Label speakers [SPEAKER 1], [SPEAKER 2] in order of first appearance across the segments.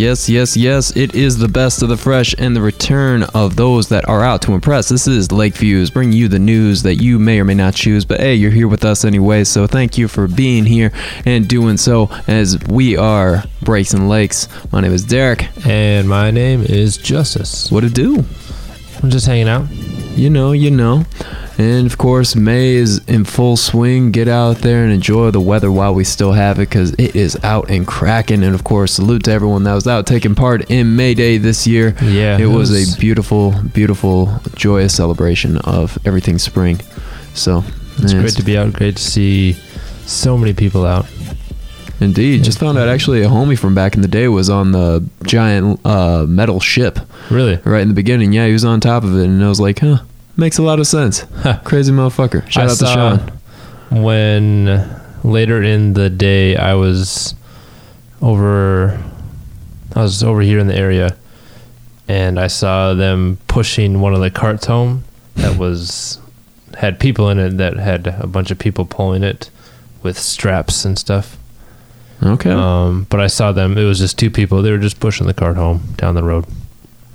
[SPEAKER 1] Yes, yes, yes. It is the best of the fresh and the return of those that are out to impress. This is Lakeviews, bringing you the news that you may or may not choose, but hey, you're here with us anyway. So thank you for being here and doing so as we are Breaks and Lakes. My name is Derek.
[SPEAKER 2] And my name is Justice.
[SPEAKER 1] What to do?
[SPEAKER 2] I'm just hanging out.
[SPEAKER 1] You know, you know. And of course, May is in full swing. Get out there and enjoy the weather while we still have it because it is out and cracking. And of course, salute to everyone that was out taking part in May Day this year.
[SPEAKER 2] Yeah,
[SPEAKER 1] it,
[SPEAKER 2] it
[SPEAKER 1] was,
[SPEAKER 2] was-
[SPEAKER 1] a beautiful, beautiful, joyous celebration of everything spring. So,
[SPEAKER 2] It's
[SPEAKER 1] man,
[SPEAKER 2] great to be out. Great to see so many people out.
[SPEAKER 1] Indeed. Just found out actually a homie from back in the day was on the giant uh, metal ship
[SPEAKER 2] Really?
[SPEAKER 1] right in the beginning. Yeah, he was on top of it. And I was like, huh, makes a lot of sense.
[SPEAKER 2] Huh.
[SPEAKER 1] Crazy motherfucker. Shout
[SPEAKER 2] I
[SPEAKER 1] out to Sean.
[SPEAKER 2] When later in the day, I was over. I was over here in the area, and I saw them pushing one of the carts home that was had people in it that had a bunch of people pulling it with straps and stuff.
[SPEAKER 1] Okay.
[SPEAKER 2] Um, but I saw them. It was just two people. They were just pushing the cart home down the road.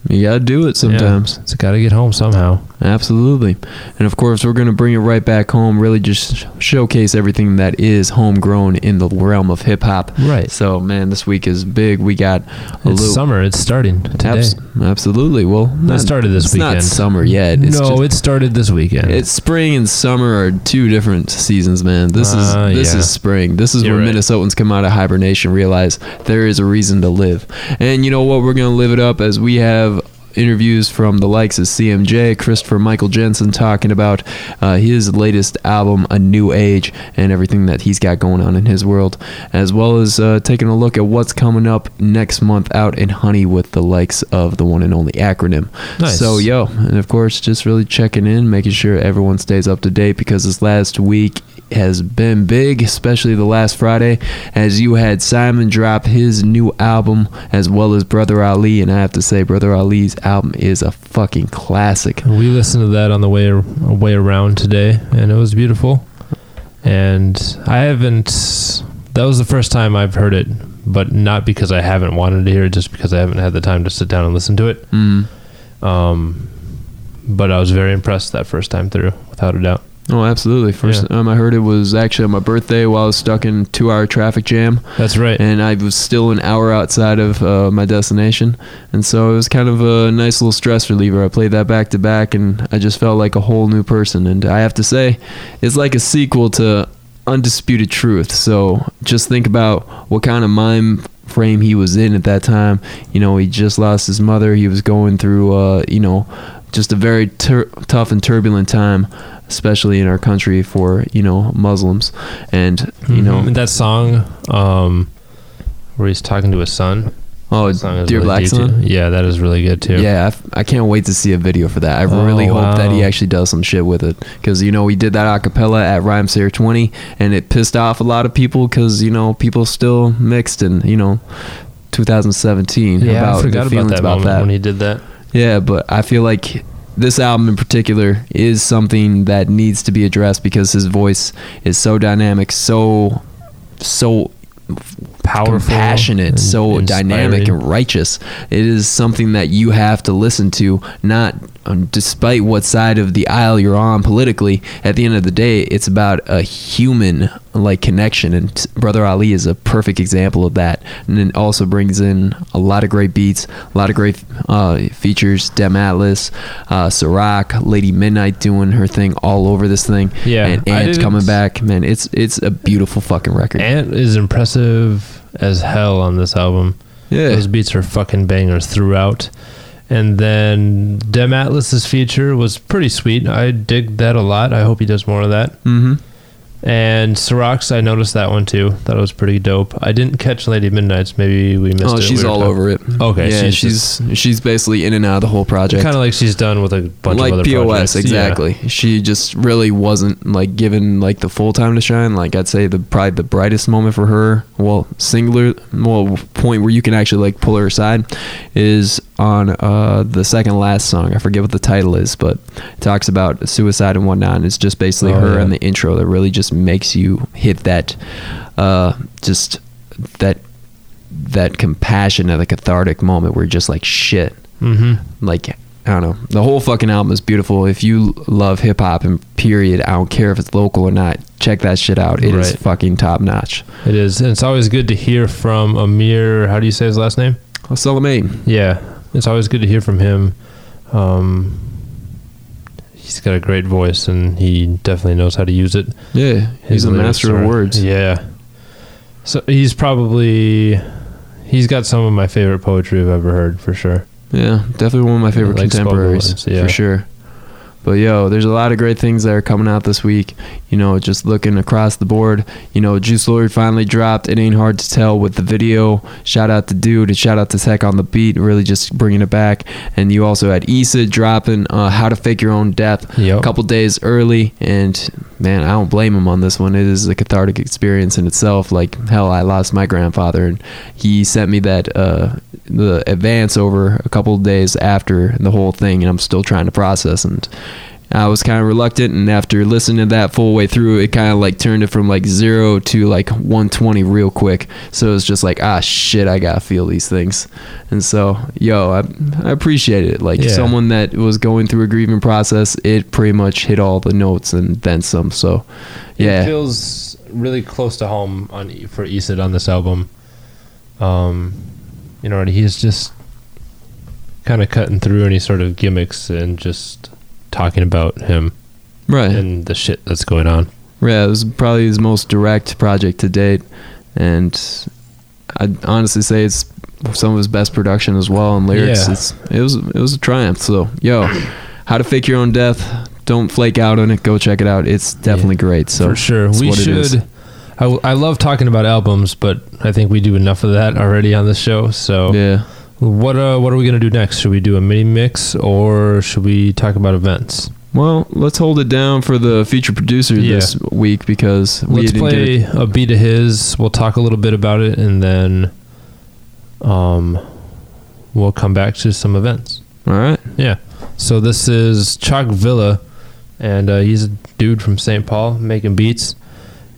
[SPEAKER 1] You gotta do it sometimes.
[SPEAKER 2] Yeah. It's got to get home somehow.
[SPEAKER 1] Absolutely. And of course, we're gonna bring it right back home. Really, just showcase everything that is homegrown in the realm of hip hop.
[SPEAKER 2] Right.
[SPEAKER 1] So, man, this week is big. We got a
[SPEAKER 2] It's
[SPEAKER 1] little.
[SPEAKER 2] summer. It's starting today.
[SPEAKER 1] Abs- absolutely. Well, not,
[SPEAKER 2] started this
[SPEAKER 1] it's
[SPEAKER 2] weekend.
[SPEAKER 1] not summer yet. It's
[SPEAKER 2] no,
[SPEAKER 1] just-
[SPEAKER 2] it started this weekend.
[SPEAKER 1] It's spring and summer are two different seasons, man. This
[SPEAKER 2] Uh,
[SPEAKER 1] is this
[SPEAKER 2] yeah.
[SPEAKER 1] is spring. This is
[SPEAKER 2] You're
[SPEAKER 1] when
[SPEAKER 2] right.
[SPEAKER 1] Minnesotans come out of hibernation, realize there is a reason to live. And you know what? We're gonna live it up as we have interviews from the likes of CMJ, Christopher Michael Jensen talking about uh, his latest album, A New Age, and everything that he's got going on in his world, as well as uh, taking a look at what's coming up next month out in Honey with the likes of the one and only acronym.
[SPEAKER 2] Nice.
[SPEAKER 1] So, yo, and of course, just really checking in, making sure everyone stays up to date because this last week has been big, especially the last Friday, as you had Simon drop his new album as well as Brother Ali. And I have to say, Brother Ali's album is a fucking classic.
[SPEAKER 2] we listened to that on the way way around today, and it was beautiful. And I haven't. That was the first time I've heard it, but not because I haven't wanted to hear it, just because I haven't had the time to sit down and listen to it.
[SPEAKER 1] Mm.
[SPEAKER 2] Um, but I was very impressed that first time through, without a doubt.
[SPEAKER 1] Oh, absolutely. First
[SPEAKER 2] Yeah.
[SPEAKER 1] time I heard it was actually on my birthday while I was stuck in two hour traffic jam.
[SPEAKER 2] That's right.
[SPEAKER 1] and I was still an hour outside of uh, my destination, and so it was kind of a nice little stress reliever. I played that back to back, and I just felt like a whole new person. And I have to say, it's like a sequel to Undisputed Truth. So just think about what kind of mind frame he was in at that time. You know, he just lost his mother. He was going through, uh, you know, just a very tur- tough and turbulent time. Especially in our country for you know Muslims, and you know
[SPEAKER 2] Mhm. that song, um, where he's talking to his son.
[SPEAKER 1] oh
[SPEAKER 2] that song is
[SPEAKER 1] dear
[SPEAKER 2] really
[SPEAKER 1] black son.
[SPEAKER 2] Yeah, that is really good too.
[SPEAKER 1] Yeah, I f- I, can't wait to see a video for that. I really
[SPEAKER 2] Oh,
[SPEAKER 1] hope that he actually does some shit with it because you know we did that acapella at Rhymesayers 20, and it pissed off a lot of people because you know people still mixed and you know 2017
[SPEAKER 2] Yeah,
[SPEAKER 1] about
[SPEAKER 2] I forgot about that
[SPEAKER 1] about
[SPEAKER 2] moment
[SPEAKER 1] that.
[SPEAKER 2] when he did that.
[SPEAKER 1] Yeah, but I feel like this album in particular is something that needs to be addressed because his voice is so dynamic, so so
[SPEAKER 2] Powerful,
[SPEAKER 1] passionate,
[SPEAKER 2] and
[SPEAKER 1] so dynamic and righteous. It is something that you have to listen to, not um, despite what side of the aisle you're on politically. At the end of the day, it's about a human like connection, and Brother Ali is a perfect example of that. And it also brings in a lot of great beats, a lot of great uh, features. Dem Atlas, uh, Sa-Roc, Lady Midnight doing her thing all over this thing.
[SPEAKER 2] Yeah,
[SPEAKER 1] and
[SPEAKER 2] I
[SPEAKER 1] Ant coming back. Man, it's it's a beautiful fucking record.
[SPEAKER 2] Ant is impressive as hell on this album.
[SPEAKER 1] yeah,
[SPEAKER 2] Those beats are fucking bangers throughout. And then Dem Atlas's feature was pretty sweet. I dig that a lot. I hope he does more of that.
[SPEAKER 1] mm-hmm.
[SPEAKER 2] And Sa-Roc's, I noticed that one too. That was pretty dope. I didn't catch Lady Midnight's. Maybe we missed it.
[SPEAKER 1] Oh,
[SPEAKER 2] it.
[SPEAKER 1] she's
[SPEAKER 2] We
[SPEAKER 1] all
[SPEAKER 2] talking-
[SPEAKER 1] over it.
[SPEAKER 2] Okay,
[SPEAKER 1] yeah,
[SPEAKER 2] she's
[SPEAKER 1] she's she's, basically in and out of the whole project.
[SPEAKER 2] Kind of like she's done with a bunch
[SPEAKER 1] like
[SPEAKER 2] of other
[SPEAKER 1] POS,
[SPEAKER 2] projects. Yeah.
[SPEAKER 1] exactly. She just really wasn't like given like the full time to shine. Like I'd say the probably the brightest moment for her, well, singular, well, point where you can actually like pull her aside, is on uh the second last song. I forget what the title is, but it talks about suicide and whatnot. And it's just basically
[SPEAKER 2] Oh,
[SPEAKER 1] her
[SPEAKER 2] yeah.
[SPEAKER 1] and the intro that really just makes you hit that, uh, just that that compassion at a cathartic moment where you're just like shit.
[SPEAKER 2] Mm-hmm.
[SPEAKER 1] Like I don't know. The whole fucking album is beautiful. If you love hip hop and period, I don't care if it's local or not. Check that shit out. It is
[SPEAKER 2] Right.
[SPEAKER 1] fucking top notch.
[SPEAKER 2] It is. And it's always good to hear from Amir. How do you say his last name?
[SPEAKER 1] I'll sell them eight.
[SPEAKER 2] Yeah, it's always good to hear from him. Um, he's got a great voice, and he definitely knows how to use it.
[SPEAKER 1] Yeah, he's a master
[SPEAKER 2] are-
[SPEAKER 1] of words.
[SPEAKER 2] Yeah. So he's probably he's got some of my favorite poetry I've ever heard for sure.
[SPEAKER 1] Yeah, definitely one of my favorite
[SPEAKER 2] Like
[SPEAKER 1] contemporaries
[SPEAKER 2] words, yeah.
[SPEAKER 1] for sure. But yo, there's a lot of great things that are coming out this week. You know, just looking across the board. You know, Juice Lord finally dropped. It ain't hard to tell with the video. Shout out to Dude and shout out to Tech on the beat. Really just bringing it back. And you also had Issa dropping uh, How to Fake Your Own Death
[SPEAKER 2] Yep.
[SPEAKER 1] a couple days early. And man, I don't blame him on this one. It is a cathartic experience in itself. Like hell, I lost my grandfather, and he sent me that uh, the advance over a couple of days after the whole thing, and I'm still trying to process. And I was kind of reluctant, and after listening to that full way through, it kind of like turned it from like zero to like 120 real quick. So it's just like ah shit, I gotta feel these things. And so yo, I, I appreciate it. Like
[SPEAKER 2] Yeah.
[SPEAKER 1] someone that was going through a grieving process, it pretty much hit all the notes and then some. So yeah, It
[SPEAKER 2] feels really close to home on for Isid on this album. Um, you know, and he's just kind of cutting through any sort of gimmicks and just talking about him
[SPEAKER 1] right.
[SPEAKER 2] and the shit that's going on.
[SPEAKER 1] Yeah, it was probably his most direct project to date, and I'd honestly say it's some of his best production as well and lyrics.
[SPEAKER 2] Yeah.
[SPEAKER 1] It's it was it was a triumph. So yo, how to fake your own death? Don't flake out on it. Go check it out. It's definitely great. So
[SPEAKER 2] for sure, we
[SPEAKER 1] what it is.
[SPEAKER 2] should. I, I love talking about albums, but I think we do enough of that already on the show. So,
[SPEAKER 1] Yeah.
[SPEAKER 2] What uh, what are we gonna do next? Should we do a mini mix or should we talk about events?
[SPEAKER 1] Well, let's hold it down for the feature producer
[SPEAKER 2] Yeah.
[SPEAKER 1] this week because we
[SPEAKER 2] Let's play
[SPEAKER 1] get
[SPEAKER 2] a beat of his. We'll talk a little bit about it, and then um, we'll come back to some events.
[SPEAKER 1] All right.
[SPEAKER 2] Yeah. So this is Chalk Villa, and uh, he's a dude from St. Paul making beats,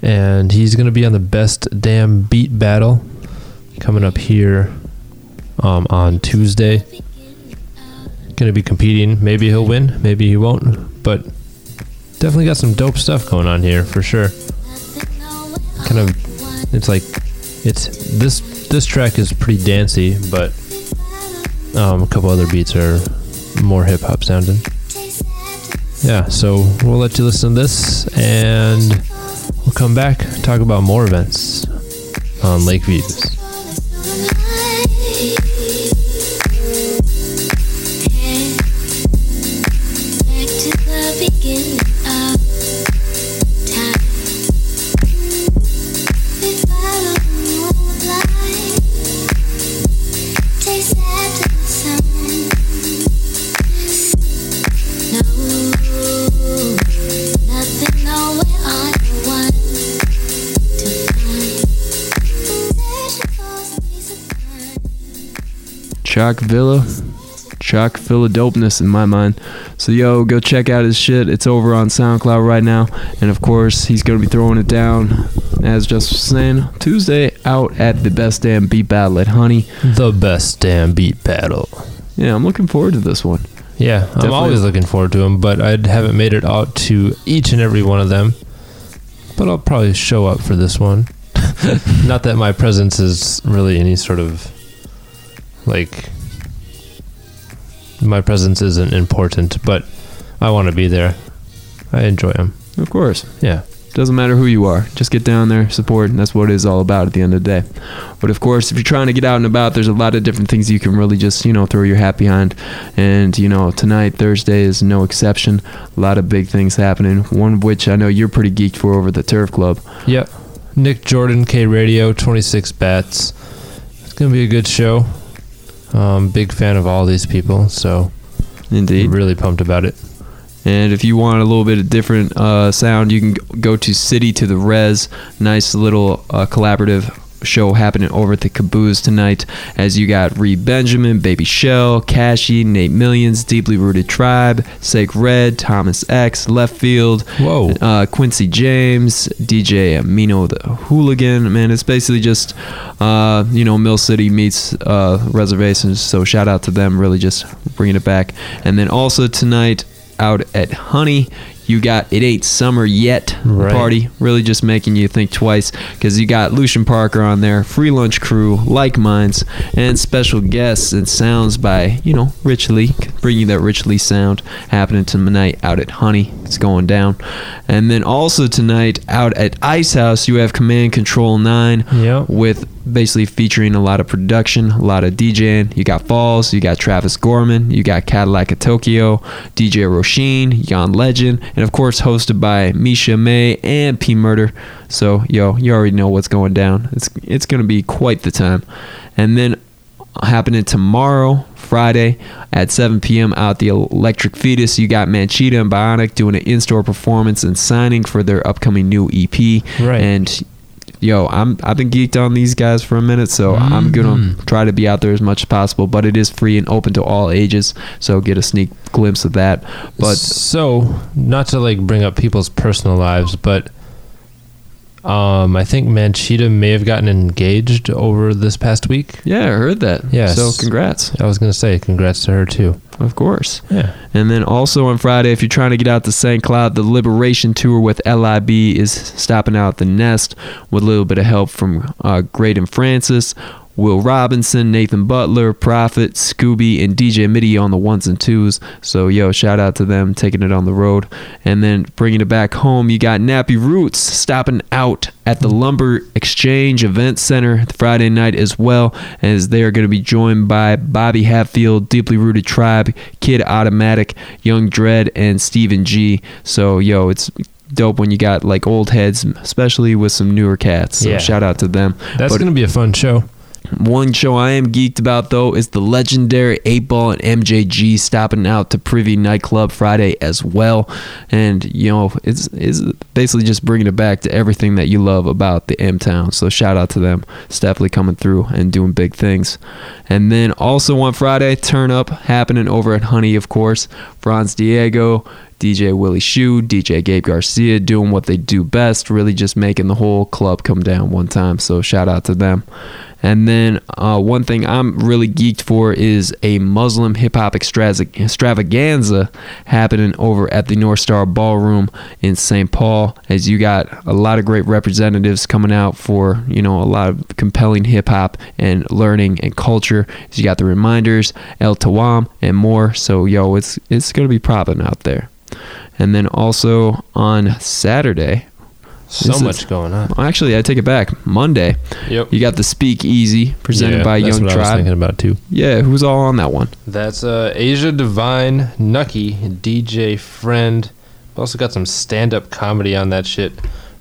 [SPEAKER 2] and he's gonna be on the best damn beat battle coming up here um, on Tuesday. Gonna be competing. Maybe he'll win. Maybe he won't. But definitely got some dope stuff going on here for sure. Kind of, it's like it's this this track is pretty dancey, but um, a couple other beats are more hip hop sounding. Yeah, so we'll let you listen to this and we'll come back talk about more events on Lake Views.
[SPEAKER 1] Chalk Villa. Chalk Villa dopeness in my mind. So yo, go check out his shit. It's over on SoundCloud right now. And of course, he's gonna be throwing it down, as just was saying, Tuesday out at the best damn beat battle at Honey.
[SPEAKER 2] The best damn beat battle.
[SPEAKER 1] Yeah, I'm looking forward to this one.
[SPEAKER 2] Yeah, I'm always looking forward to them, but I haven't made it out to each and every one of them. But I'll probably show up for this one. Not that my presence is really any sort of like my presence isn't important, but I want to be there. I enjoy them.
[SPEAKER 1] Of course.
[SPEAKER 2] Yeah.
[SPEAKER 1] Doesn't matter who you are. Just get down there, support, and that's what it is all about at the end of the day. But of course, if you're trying to get out and about, there's a lot of different things you can really just, you know, throw your hat behind. And, you know, tonight, Thursday, is no exception. A lot of big things happening. One of which I know you're pretty geeked for over the Turf Club.
[SPEAKER 2] Yep. Nick Jordan, K.Raydio, 26 bats. It's going to be a good show. Um, big fan of all these people, so
[SPEAKER 1] Indeed.
[SPEAKER 2] really pumped about it.
[SPEAKER 1] And if you want a little bit of different uh, sound, you can go to City to the Res. Nice little uh, collaborative show happening over at the Caboose tonight. As you got Reed Benjamin, Baby Shell, Cashy, Nate Millions, Deeply Rooted Tribe, Sake Red, Thomas X, Left Field,
[SPEAKER 2] Whoa.
[SPEAKER 1] uh, Quincy James, DJ Amino the Hooligan. Man, it's basically just, uh, you know, Mill City meets uh, reservations. So shout out to them, really just bringing it back. And then also tonight out at Honey. You got It Ain't Summer Yet
[SPEAKER 2] Right.
[SPEAKER 1] party, really just making you think twice because you got Lucian Parker on there, Free Lunch Crew, Like Minds, and special guests and sounds by, you know, Rich Lee, bringing you that Rich Lee sound happening tonight out at Honey. It's going down. And then also tonight out at Ice House, you have Command Control 9
[SPEAKER 2] Yep.
[SPEAKER 1] with basically featuring a lot of production, a lot of DJing. You got Falls, you got Travis Gorman, you got Cadillac of Tokyo, DJ Roshin, Jan Legend, and of course hosted by Misha May and P Murder. So yo, you already know what's going down. It's it's gonna be quite the time. And then happening tomorrow, Friday at 7 p.m. out the Electric Fetus. You got Manchita and Bionic doing an in-store performance and signing for their upcoming new EP.
[SPEAKER 2] Right.
[SPEAKER 1] And yo, I'm I've been geeked on these guys for a minute, so I'm gonna
[SPEAKER 2] Mhm.
[SPEAKER 1] try to be out there as much as possible. But it is free and open to all ages, so get a sneak glimpse of that. But
[SPEAKER 2] so not to like bring up people's personal lives, but um, I think Manchita may have gotten engaged over this past week.
[SPEAKER 1] yeah, I heard that.
[SPEAKER 2] Yes.
[SPEAKER 1] So congrats,
[SPEAKER 2] I was gonna say congrats to her too.
[SPEAKER 1] of course.
[SPEAKER 2] Yeah.
[SPEAKER 1] And then also on Friday, if you're trying to get out to St. Cloud, the Liberation Tour with LIB is stopping out at the Nest with a little bit of help from uh, Graydon Francis, Will Robinson, Nathan Butler, Prophet, Scooby, and DJ Mitty on the ones and twos. So, yo, shout out to them taking it on the road. And then bringing it back home, you got Nappy Roots stopping out at the Lumber Exchange Event Center Friday night as well, as they are going to be joined by Bobby Hatfield, Deeply Rooted Tribe, Kid Automatic, Young Dread, and Stephen G. So, yo, it's dope when you got like old heads, especially with some newer cats. So,
[SPEAKER 2] Yeah.
[SPEAKER 1] shout out to them.
[SPEAKER 2] That's
[SPEAKER 1] But-
[SPEAKER 2] gonna be a fun show.
[SPEAKER 1] One show I am geeked about though is the legendary 8 Ball and MJG stopping out to Privy Nightclub Friday as well. And you know, it's it's basically just bringing it back to everything that you love about the M Town. So shout out to them. It's definitely coming through and doing big things. And then also on Friday, turn up happening over at Honey, of course. Franz Diego, DJ Willie Shoe, DJ Gabe Garcia doing what they do best, really just making the whole club come down one time. So shout out to them. And then uh, one thing I'm really geeked for is a Muslim hip hop extravaganza happening over at the North Star Ballroom in St. Paul. As you got a lot of great representatives coming out for you know a lot of compelling hip hop and learning and culture. As you got the reminders, El Tawam, and more. So yo, it's it's gonna be popping out there. And then also on Saturday,
[SPEAKER 2] So
[SPEAKER 1] is-
[SPEAKER 2] much going on.
[SPEAKER 1] actually I take it back. Monday,
[SPEAKER 2] Yep.
[SPEAKER 1] you got the Speak Easy presented
[SPEAKER 2] Yeah,
[SPEAKER 1] by
[SPEAKER 2] that's
[SPEAKER 1] Young
[SPEAKER 2] what I was thinking about too.
[SPEAKER 1] Yeah, who's all on that one?
[SPEAKER 2] That's uh, Asia Divine, Nucky, DJ Friend. We also got some stand-up comedy on that shit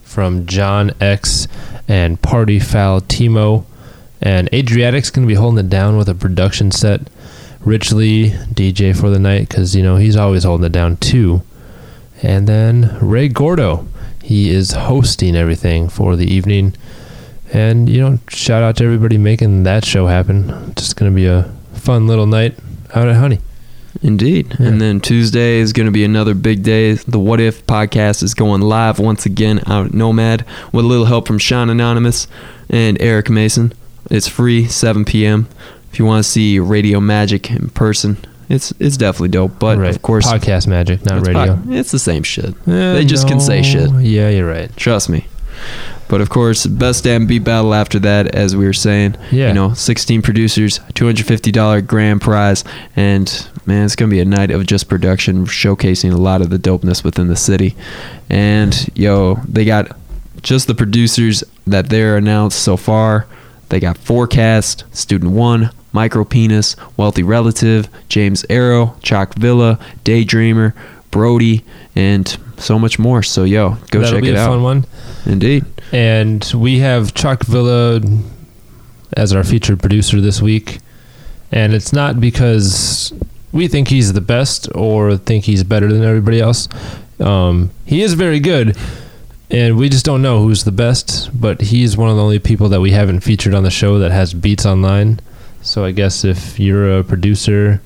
[SPEAKER 2] from John X and Party Foul Timo. And Adriatic's gonna be holding it down with a production set. Rich Lee, DJ for the night, because you know he's always holding it down too. And then Ray Gordo, he is hosting everything for the evening. And you know, shout out to everybody making that show happen. Just gonna be a fun little night out at Honey.
[SPEAKER 1] Indeed.
[SPEAKER 2] Yeah.
[SPEAKER 1] And then Tuesday is going to be another big day. The What If podcast is going live once again out at Nomad with a little help from Sean Anonymous and Eric Mason. It's free, 7 p.m. If you want to see Radio Magic in person, it's it's definitely dope. But
[SPEAKER 2] right.
[SPEAKER 1] of course,
[SPEAKER 2] podcast magic, not
[SPEAKER 1] it's
[SPEAKER 2] radio.
[SPEAKER 1] pod- it's the same shit.
[SPEAKER 2] Eh,
[SPEAKER 1] they just can say shit.
[SPEAKER 2] Yeah, you're right.
[SPEAKER 1] Trust me. But of course, best damn beat battle after that, as we were saying.
[SPEAKER 2] Yeah.
[SPEAKER 1] You know, 16 producers, $250 grand prize, and man, it's gonna be a night of just production, showcasing a lot of the dopeness within the city. And yo, they got just the producers that they're announced so far. They got Forecast, Student One, Micro Penis, Wealthy Relative, James Arrow, Chalk Villa, Daydreamer, Brody, and so much more. So yo, go
[SPEAKER 2] That'll
[SPEAKER 1] check
[SPEAKER 2] be
[SPEAKER 1] it
[SPEAKER 2] a
[SPEAKER 1] out.
[SPEAKER 2] fun one.
[SPEAKER 1] Indeed.
[SPEAKER 2] And we have Chuck Villa as our featured producer this week. And it's not because we think he's the best or think he's better than everybody else. Um, he is very good. and we just don't know who's the best. But he's one of the only people that we haven't featured on the show that has beats online. So I guess if you're a producer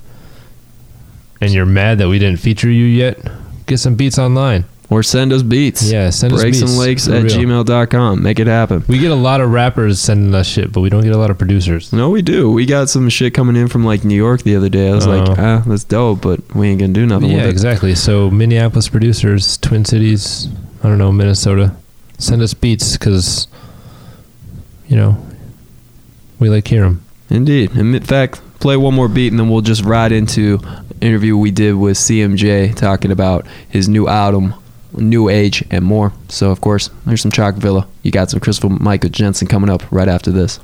[SPEAKER 2] and you're mad that we didn't feature you yet, get some beats online.
[SPEAKER 1] Or send us beats.
[SPEAKER 2] Yeah, send us
[SPEAKER 1] Breaks
[SPEAKER 2] beats.
[SPEAKER 1] and lakes at gmail.com. Make it happen.
[SPEAKER 2] We get a lot of rappers sending us shit, but we don't get a lot of producers.
[SPEAKER 1] No, we do. We got some shit coming in from like New York the other day. I was like,
[SPEAKER 2] Oh.
[SPEAKER 1] ah, that's dope, but we ain't gonna do nothing
[SPEAKER 2] Yeah,
[SPEAKER 1] with it.
[SPEAKER 2] exactly. So Minneapolis producers, Twin Cities, I don't know, Minnesota, send us beats because, you know, we like hear them.
[SPEAKER 1] Indeed. In fact, play one more beat and then we'll just ride into interview we did with CMJ talking about his new album, New Age, and more. So of course, there's some Chalk Villa. You got some Christopher Michael Jensen coming up right after this.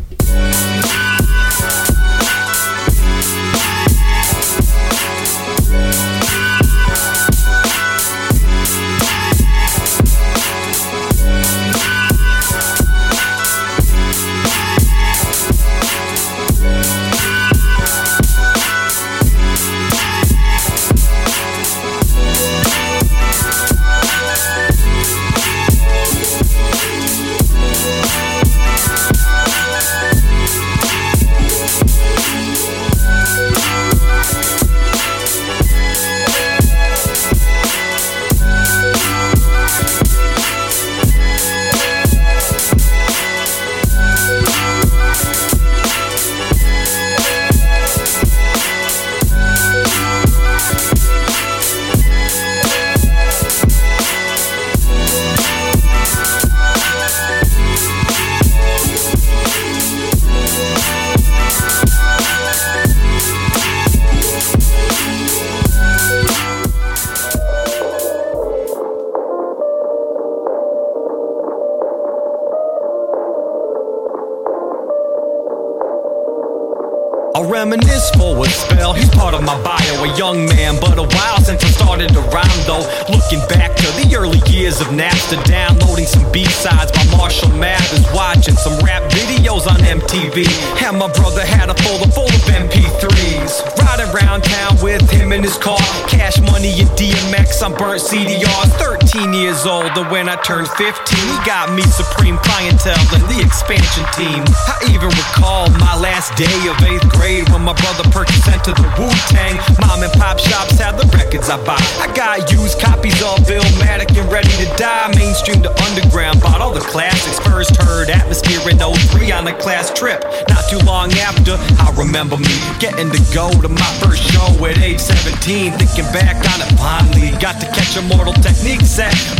[SPEAKER 3] MTV. And my brother had a folder full of MP3s. Riding around town with him in his car, cash money and DMX on burnt CDRs. 13 years old, and when I turned 15, he got me supreme clientele and the expansion team. I even recall my last day of eighth grade when my brother purchased into the Wu Tang. Mom and pop shops had the records I bought. I got used copies of Bill Illmatic and Ready to Die. Mainstream to underground, bought all the classics. First heard Atmosphere in 03 on a class trip. Not too long after, I remember me getting to go to my first show at age 17. Thinking back on it fondly, got to catch Immortal Technique.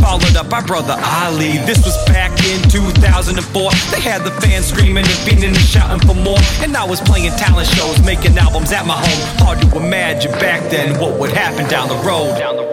[SPEAKER 3] Followed up by brother Ali. This was back in 2004. They had the fans screaming and beating and shouting for more. And I was playing talent shows, making albums at my home. Hard to imagine back then what would happen down the road. Down the road,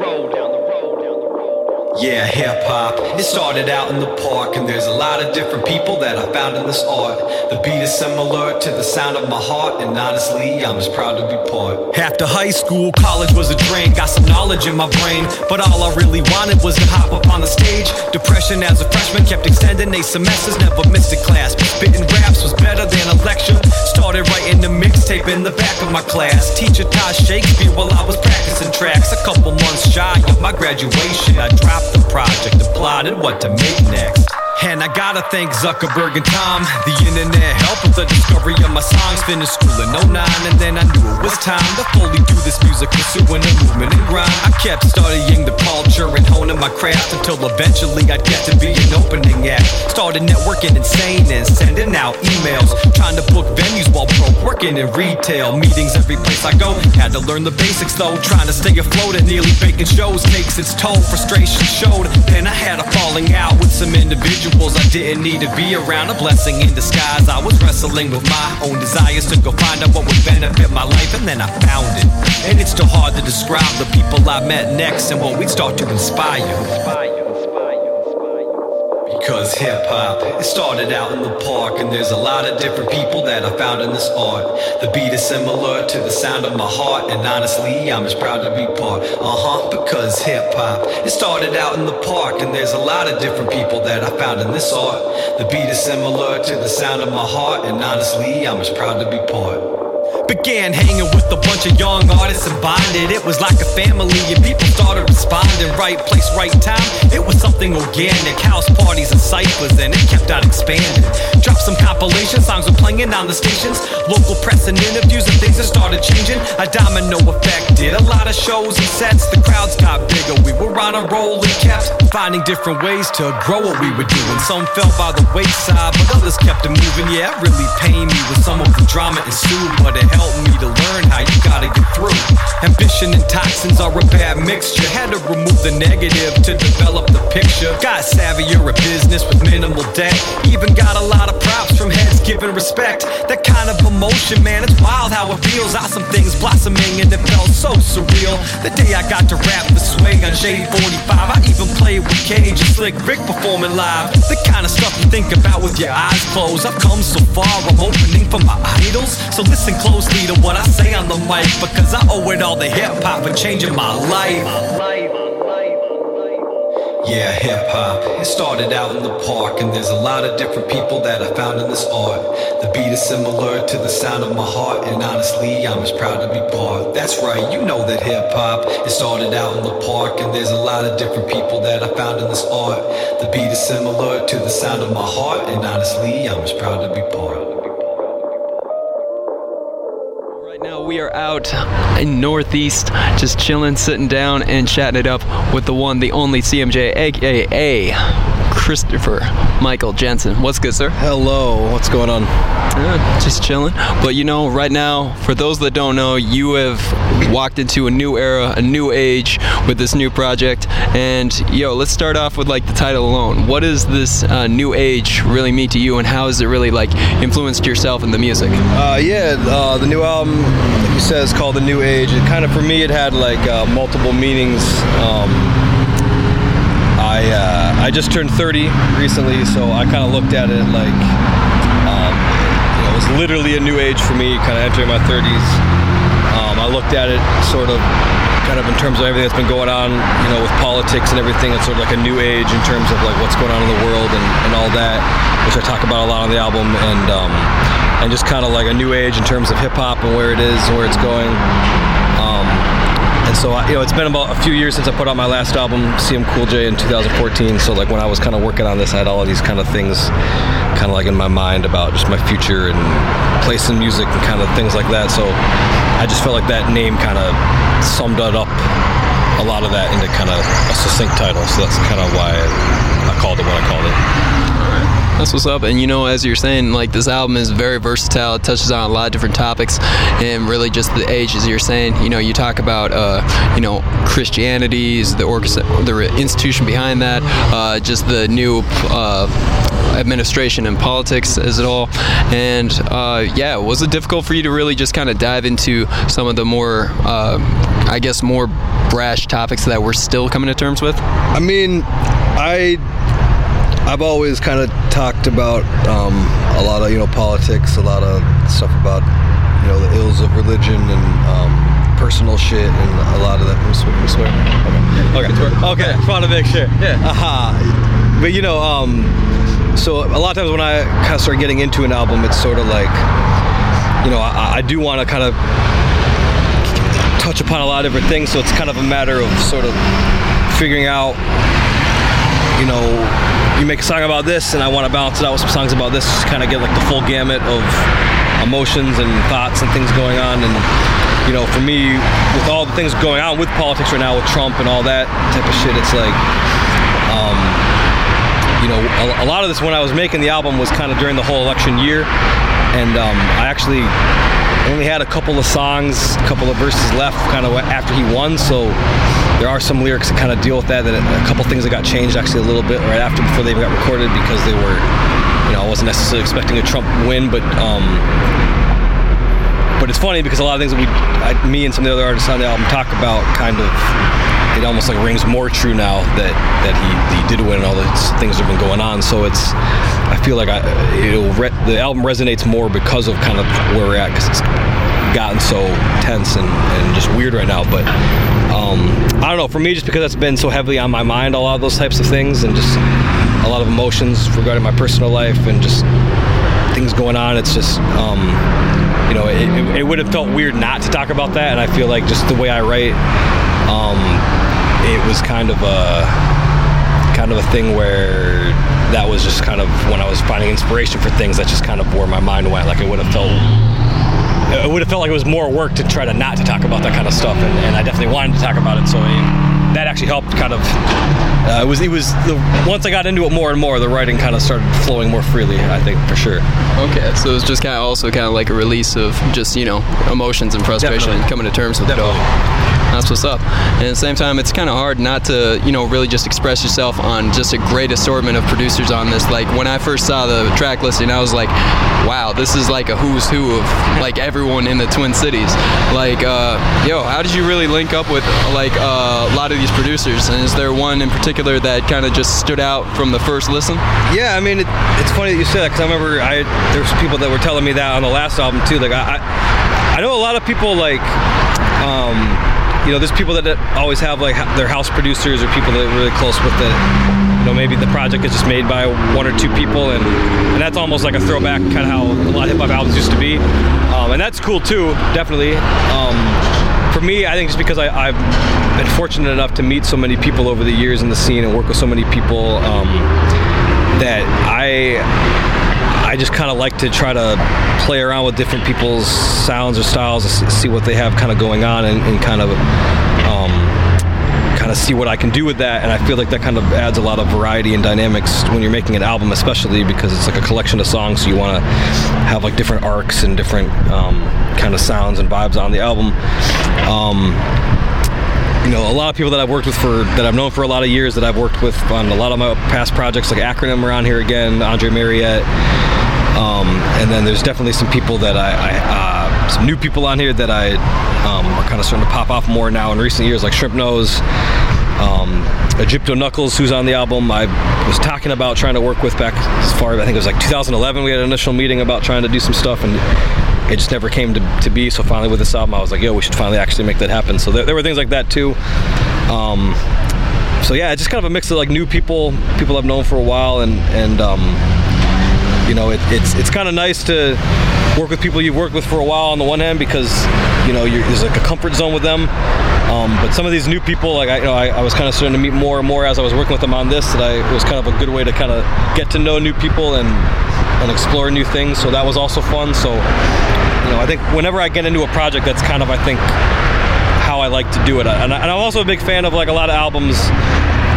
[SPEAKER 3] Yeah, hip hop. It started out in the park, and there's a lot of different people that I found in this art. The beat is similar to the sound of my heart, and honestly, I'm just proud to be part. After high school, college was a drain. Got some knowledge in my brain, but all I really wanted was to hop up on the stage. Depression as a freshman kept extending they semesters, never missed a class. Spitting raps was better than a lecture. Started writing the mixtape in the back of my class. Teacher taught Shakespeare while I was practicing tracks. A couple months shy of my graduation, I dropped the project and plotted what to make next. And I gotta thank Zuckerberg and Tom. The internet helped with the discovery of my songs. Finished school in 09, and then I knew it was time to fully do this music, pursuing the movement and grind. I kept studying the culture and honing my craft until eventually I'd get to be an opening act. Started networking insane and sending out emails. Trying to book venues while broke, working in retail. Meetings every place I go. Had to learn the basics though. Trying to stay afloat and nearly faking shows takes its toll. Frustration showed. Then I had a falling out with some individuals I didn't need to be around. A blessing in disguise. I was wrestling with my own desires to go find out what would benefit my life, and then I found it. And it's still hard to describe the people I met next and what we'd start to inspire. Because hip hop, it started out in the park, and there's a lot of different people that I found in this art. The beat is similar to the sound of my heart, and honestly, I'm just proud to be part. Uh huh, because hip hop, it started out in the park, and there's a lot of different people that I found in this art. The beat is similar to the sound of my heart, and honestly, I'm just proud to be part. Began hanging with a bunch of young artists and bonded. It was like a family, and people started responding. Right place, right time. It was something organic. House parties and ciphers, and it kept on expanding. Dropped some compilation songs were playing on the stations. Local press and interviews and things that started changing. A domino effect did a lot of shows and sets. The crowds got bigger. We were on a roll and kept finding different ways to grow what we were doing. Some fell by the wayside, but others kept it moving. Yeah, it really pained me with some of the drama ensued, but it helped me to learn how you gotta get through. Ambition and toxins are a bad mixture. Had to remove the negative to develop the picture. Got savvier at business with minimal debt. Even got a lot of props from heads giving respect. That kind of emotion, man, it's wild how it feels. Awesome things blossoming and it felt so surreal. The day I got to rap the swing on Shade 45, I even played with Cage and Slick Rick performing live. The kind of stuff you think about with your eyes closed. I've come so far, I'm opening for my idols. So listen closely to what I say on the mic because I owe it all to hip hop and changing my life. Yeah, hip hop. It started out in the park, and there's a lot of different people that I found in this art. The beat is similar to the sound of my heart, and honestly, I'm just proud to be part. That's right, you know that hip hop. It started out in the park, and there's a lot of different people that I found in this art. The beat is similar to the sound of my heart, and honestly, I'm just proud to be part.
[SPEAKER 1] Now we are out in Northeast, just chilling, sitting down, and chatting it up with the one, the only CMJ, aka Christopher Michael Jensen. What's good, sir?
[SPEAKER 4] Hello, what's going on?
[SPEAKER 1] Uh, just chilling. But you know, right now, for those that don't know, you have walked into a new era, a new age with this new project. And yo, let's start off with like the title alone. What does this uh, new age really mean to you, and how has it really like influenced yourself in the music?
[SPEAKER 4] Uh, yeah, uh, the new album, like you said, is called The New Age. It kind of, for me, it had like uh, multiple meanings. Um, I uh, I just turned 30 recently, so I kind of looked at it like um, you know, it was literally a new age for me, kind of entering my 30s. Um, I looked at it sort of kind of in terms of everything that's been going on, you know, with politics and everything. It's sort of like a new age in terms of like what's going on in the world and, and all that, which I talk about a lot on the album, and um, and just kind of like a new age in terms of hip hop and where it is and where it's going. Um, so, I- you know, it's been about a few years since I put out my last album, CM Cool J, in 2014. So, like, when I was kind of working on this, I had all of these kind of things kind of like in my mind about just my future and place in music and kind of things like that. So, I just felt like that name kind of summed it up a lot of that into kind of a succinct title. So, that's kind of why I called it what I called it.
[SPEAKER 1] That's what's up. And you know, as you're saying, like this album is very versatile. It touches on a lot of different topics, and really just the age, as you're saying. You know, you talk about, uh, you know, Christianity's the orchestra, the institution behind that, uh, just the new. Uh, administration and politics as it all and uh, yeah was it difficult for you to really just kind of dive into some of the more uh, i guess more brash topics that we're still coming to terms with
[SPEAKER 4] I mean, I I've always kind of talked about um, a lot of you know politics, a lot of stuff about you know the ills of religion and um, personal shit, and a lot of that. Can we swear? Can we swear? Okay. Okay. Okay. Just want to make sure. Yeah. Uh-huh. But you know, um, so a lot of times when I kind of start getting into an album, it's sort of like, you know, I, I do want to kind of touch upon a lot of different things. So it's kind of a matter of sort of figuring out, you know, you make a song about this, and I want to balance it out with some songs about this, just kind of get like the full gamut of emotions and thoughts and things going on. And you know, for me, with all the things going on with politics right now, with Trump and all that type of shit, it's like. Um, you know, a, a lot of this when I was making the album was kind of during the whole election year, and um, I actually only had a couple of songs, a couple of verses left, kind of after he won. So there are some lyrics that kind of deal with that. That a couple things that got changed actually a little bit right after before they even got recorded because they were, you know, I wasn't necessarily expecting a Trump win, but um, but it's funny because a lot of things that we, I, me and some of the other artists on the album talk about, kind of, it almost like rings more true now that that he, he did win and all the things that have been going on. So it's, I feel like I, it'll re- the album resonates more because of kind of where we're at because it's gotten so tense and, and just weird right now. But um, I don't know. For me, just because that's been so heavily on my mind, a lot of those types of things, and just a lot of emotions regarding my personal life and just things going on. It's just, um, you know, it, it, it would have felt weird not to talk about that. And I feel like just the way I write, um, it was kind of a kind of a thing where that was just kind of when I was finding inspiration for things. that just kind of where my mind went. Like it would have felt. It would have felt like it was more work to try to not to talk about that kind of stuff, and, and I definitely wanted to talk about it. So it, that actually helped. Kind of, uh, it was it was the once I got into it more and more, the writing kind of started flowing more freely. I think for sure.
[SPEAKER 1] Okay, so it was just kind of also kind of like a release of just you know emotions and frustration and coming to terms with
[SPEAKER 4] Definitely.
[SPEAKER 1] it all. That's what's up. And at the same time, it's kind of hard not to you know really just express yourself on just a great assortment of producers on this. Like when I first saw the track listing, I was like, wow, this is like a who's who of like everyone in the Twin Cities. Like, uh, yo, how did you really link up with like uh, a lot of these producers? And is there one in particular that kind of just stood out from the first listen?
[SPEAKER 4] Yeah, I mean, it, it's funny that you say that because I remember I there's people that were telling me that on the last album too. Like I, I, I know a lot of people like, um, you know, there's people that always have like their house producers or people that are really close with it. You know, maybe the project is just made by one or two people, and, and that's almost like a throwback, kind of how a lot of hip hop albums used to be. Um, and that's cool too, definitely. Um, for me, I think just because I, I've been fortunate enough to meet so many people over the years in the scene and work with so many people um, that I I just kind of like to try to play around with different people's sounds or styles, see what they have kind of going on, and, and kind of um, kind of see what I can do with that. And I feel like that kind of adds a lot of variety and dynamics when you're making an album, especially because it's like a collection of songs. So you want to have like different arcs and different um, kind of sounds and vibes on the album. Um, you know, a lot of people that I've worked with for that I've known for a lot of years that I've worked with on a lot of my past projects, like Acronym around here again, Andre Marriott, um, and then there's definitely some people that I, I uh, some new people on here that I um, are kind of starting to pop off more now in recent years, like Shrimp Nose, um, Egypto Knuckles, who's on the album. I was talking about trying to work with back as far as I think it was like 2011. We had an initial meeting about trying to do some stuff and it just never came to, to be. So finally, with this album, I was like, yo, we should finally actually make that happen. So there, there were things like that too. Um, so yeah, it's just kind of a mix of like new people, people I've known for a while, and and um, you know, it, it's it's kind of nice to work with people you've worked with for a while on the one hand because you know there's like a comfort zone with them. Um, but some of these new people, like I, you know, I, I was kind of starting to meet more and more as I was working with them on this. That I it was kind of a good way to kind of get to know new people and and explore new things. So that was also fun. So you know, I think whenever I get into a project, that's kind of I think how I like to do it. And, I, and I'm also a big fan of like a lot of albums,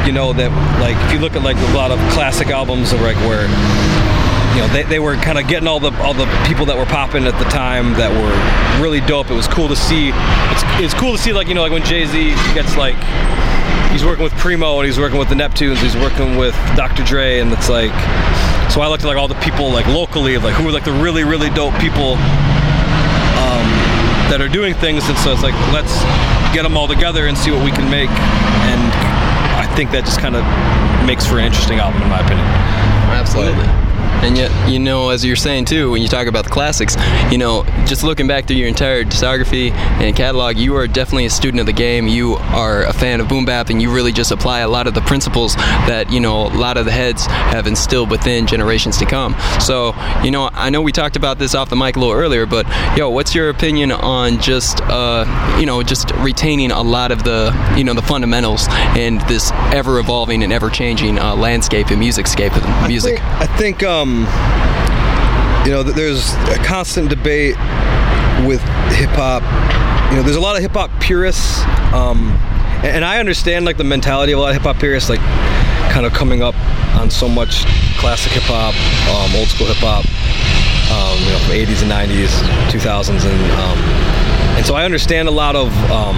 [SPEAKER 4] you know, that like if you look at like a lot of classic albums of like where you know they, they were kind of getting all the all the people that were popping at the time that were really dope. It was cool to see. It's, it's cool to see like you know like when Jay Z gets like he's working with Primo and he's working with the Neptunes. He's working with Dr. Dre and it's like so I looked at like all the people like locally like who are like the really really dope people um, that are doing things, and so it's like let's get them all together and see what we can make. And I think that just kind of makes for an interesting album, in my opinion.
[SPEAKER 1] Absolutely. And yet, you know, as you're saying too, when you talk about the classics, you know, just looking back through your entire discography and catalog, you are definitely a student of the game. You are a fan of boom bap, and you really just apply a lot of the principles that you know a lot of the heads have instilled within generations to come. So, you know, I know we talked about this off the mic a little earlier, but yo, what's your opinion on just uh, you know just retaining a lot of the you know the fundamentals in this ever evolving and ever changing uh, landscape and music scape of music?
[SPEAKER 4] I think, I think um, you know, there's a constant debate with hip hop. You know, there's a lot of hip hop purists, um, and, and I understand like the mentality of a lot of hip hop purists, like kind of coming up on so much classic hip hop, um, old school hip hop, um, you know, from 80s and 90s, 2000s, and um, and so I understand a lot of. Um,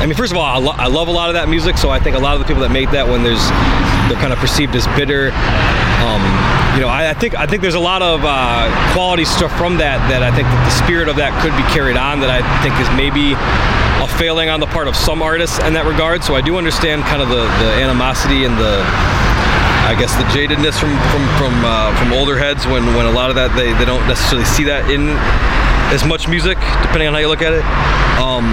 [SPEAKER 4] I mean, first of all, I, lo- I love a lot of that music, so I think a lot of the people that make that when there's they're kind of perceived as bitter. Um, you know, I, I think I think there's a lot of uh, quality stuff from that that I think that the spirit of that could be carried on. That I think is maybe a failing on the part of some artists in that regard. So I do understand kind of the, the animosity and the I guess the jadedness from from from uh, from older heads when when a lot of that they, they don't necessarily see that in as much music depending on how you look at it. Um,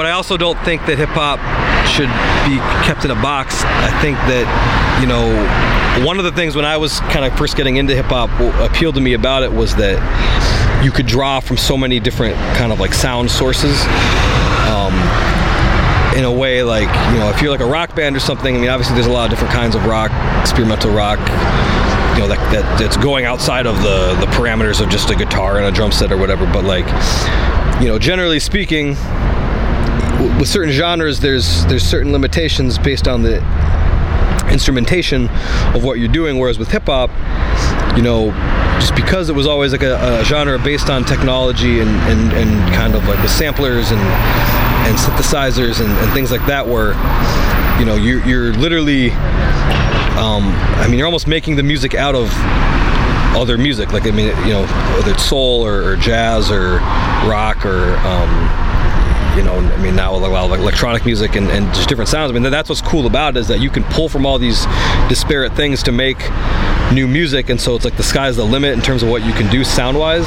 [SPEAKER 4] but I also don't think that hip hop should be kept in a box. I think that you know one of the things when I was kind of first getting into hip hop appealed to me about it was that you could draw from so many different kind of like sound sources. In a way like you know if you're like a rock band or something i mean obviously there's a lot of different kinds of rock experimental rock you know that, that that's going outside of the the parameters of just a guitar and a drum set or whatever but like you know generally speaking with certain genres there's there's certain limitations based on the instrumentation of what you're doing whereas with hip hop you know just because it was always like a, a genre based on technology and, and, and kind of like with samplers and and synthesizers and, and things like that where you know you're, you're literally um, I mean you're almost making the music out of other music like I mean you know whether it's soul or, or jazz or rock or um, you know, I mean, now a lot of electronic music and, and just different sounds. I mean, that's what's cool about it is that you can pull from all these disparate things to make new music, and so it's like the sky's the limit in terms of what you can do sound-wise.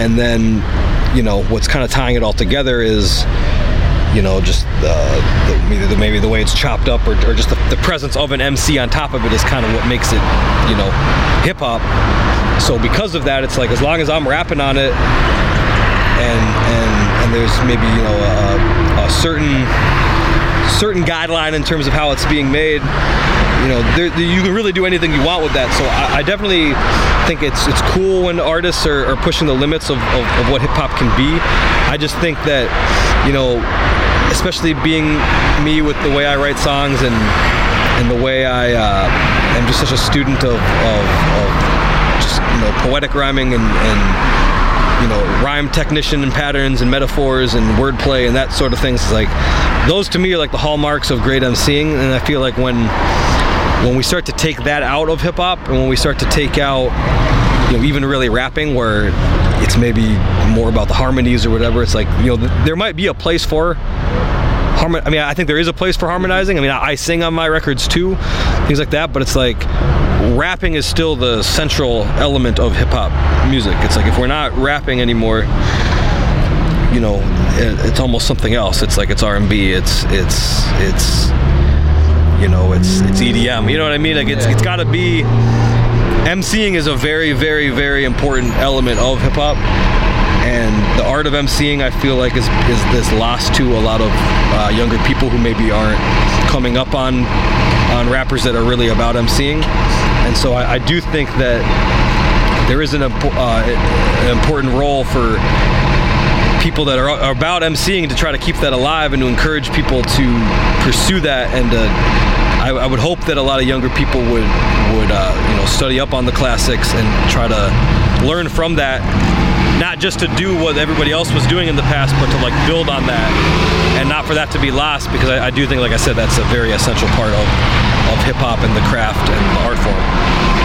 [SPEAKER 4] And then, you know, what's kind of tying it all together is, you know, just uh, the, maybe, the, way it's chopped up, or, or just the, the presence of an MC on top of it is kind of what makes it, you know, hip hop. So because of that, it's like as long as I'm rapping on it, and and and there's maybe you know a, a certain certain guideline in terms of how it's being made you know there, you can really do anything you want with that so I, I definitely think it's it's cool when artists are, are pushing the limits of, of, of what hip-hop can be I just think that you know especially being me with the way I write songs and and the way I uh, am just such a student of, of, of just you know poetic rhyming and, and you know rhyme technician and patterns and metaphors and wordplay and that sort of things. Is like those to me are like the hallmarks of great emceeing. And i feel like when when we start to take that out of hip hop and when we start to take out you know even really rapping where it's maybe more about the harmonies or whatever it's like you know th- there might be a place for harmon I mean I think there is a place for harmonizing. I mean I, I sing on my records too things like that but it's like rapping is still the central element of hip hop music. It's like if we're not rapping anymore you know it, it's almost something else. It's like it's R&B it's it's it's you know it's it's EDM you know what I mean? Like it's it's got to be MCing is a very very very important element of hip hop and the art of MCing I feel like is is lost to a lot of uh, younger people who maybe aren't coming up on on rappers that are really about MCing and so I, I do think that there is an, uh, an important role for people that are, about MCing to try to keep that alive and to encourage people to pursue that and I, I would hope that a lot of younger people would would uh, you know study up on the classics and try to learn from that not just to do what everybody else was doing in the past but to like build on that and not for that to be lost because I, I do think like I said that's a very essential part of, of hip hop and the craft and the art form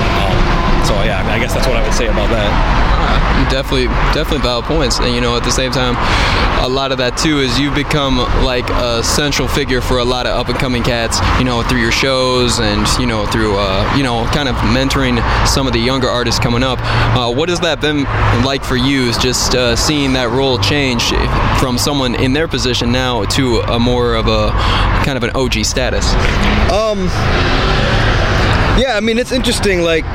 [SPEAKER 4] so yeah I, mean, I guess that's what I would say about that
[SPEAKER 1] definitely definitely valid points and you know at the same time a lot of that too is you've become like a central figure for a lot of up and coming cats you know through your shows and you know through uh, you know kind of mentoring some of the younger artists coming up uh, what has that been like for you just uh, seeing that role change from someone in their position now to a more of a kind of an OG status Um.
[SPEAKER 4] Yeah, I mean it's interesting. Like,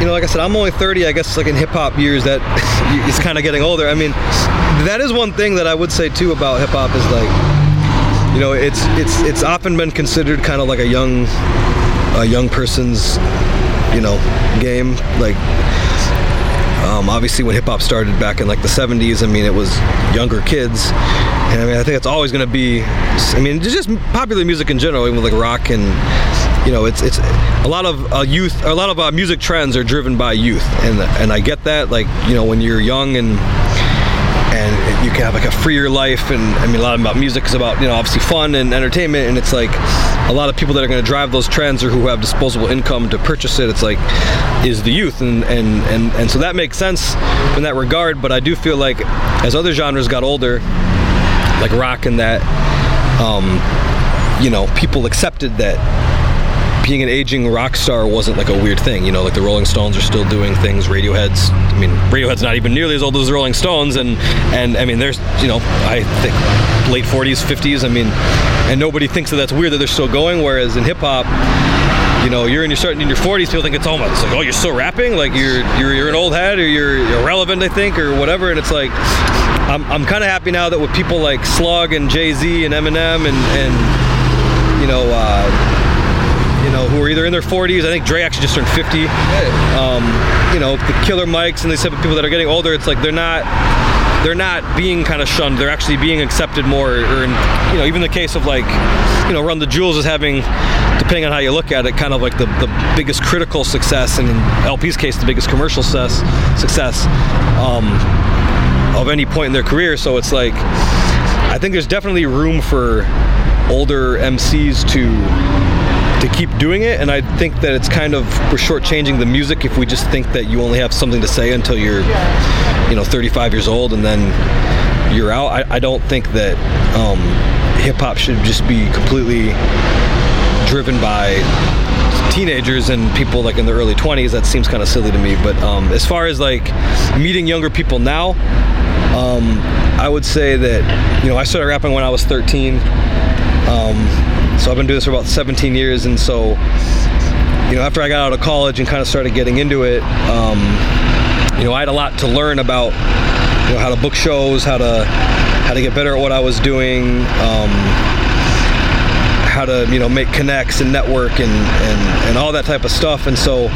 [SPEAKER 4] you know, like I said, I'm only 30. I guess like in hip hop years, that it's kind of getting older. I mean, that is one thing that I would say too about hip hop is like, you know, it's it's it's often been considered kind of like a young a young person's, you know, game. Like, um, obviously when hip hop started back in like the 70s, I mean, it was younger kids. And I mean, I think it's always going to be, I mean, just popular music in general, even with like rock and, you know, it's it's a lot of uh, youth, a lot of uh, music trends are driven by youth, and and I get that. Like, you know, when you're young and and you can have like a freer life, and I mean, a lot about music is about you know obviously fun and entertainment, and it's like a lot of people that are going to drive those trends or who have disposable income to purchase it. It's like is the youth, and and and and so that makes sense in that regard. But I do feel like as other genres got older, like rock and that, um, you know, people accepted that being an aging rock star wasn't like a weird thing. You know, like the Rolling Stones are still doing things. Radiohead's, I mean, Radiohead's not even nearly as old as the Rolling Stones, and and I mean, there's, you know, I think late 40s, 50s. I mean, and nobody thinks that that's weird that they're still going. Whereas in hip hop, you know, you're in your starting in your 40s, people think it's oh, it's like, oh, you're still rapping, like you're you're, you're an old head or you're irrelevant, I think, or whatever. And it's like, I'm, I'm kind of happy now that with people like Slug and Jay Z and Eminem and and you know. Uh, you know, who are either in their 40s. I think Dre actually just turned 50. Um, you know, the Killer Mikes and these type of people that are getting older. It's like they're not they're not being kind of shunned. They're actually being accepted more. Or in, you know, even the case of like, you know, Run the Jewels is having, depending on how you look at it, kind of like the, the biggest critical success, and in El-P's case, the biggest commercial success success um, of any point in their career. So it's like, I think there's definitely room for older MCs to to keep doing it and I think that it's kind of we're shortchanging the music if we just think that you only have something to say until you're you know 35 years old and then you're out. I, I don't think that um, hip-hop should just be completely driven by teenagers and people like in their early 20s that seems kind of silly to me but um, as far as like meeting younger people now um, I would say that you know I started rapping when I was 13 um, so I've been doing this for about 17 years, and so you know, after I got out of college and kind of started getting into it, um, you know, I had a lot to learn about you know how to book shows, how to how to get better at what I was doing, um, how to you know make connects and network and and and all that type of stuff, and so.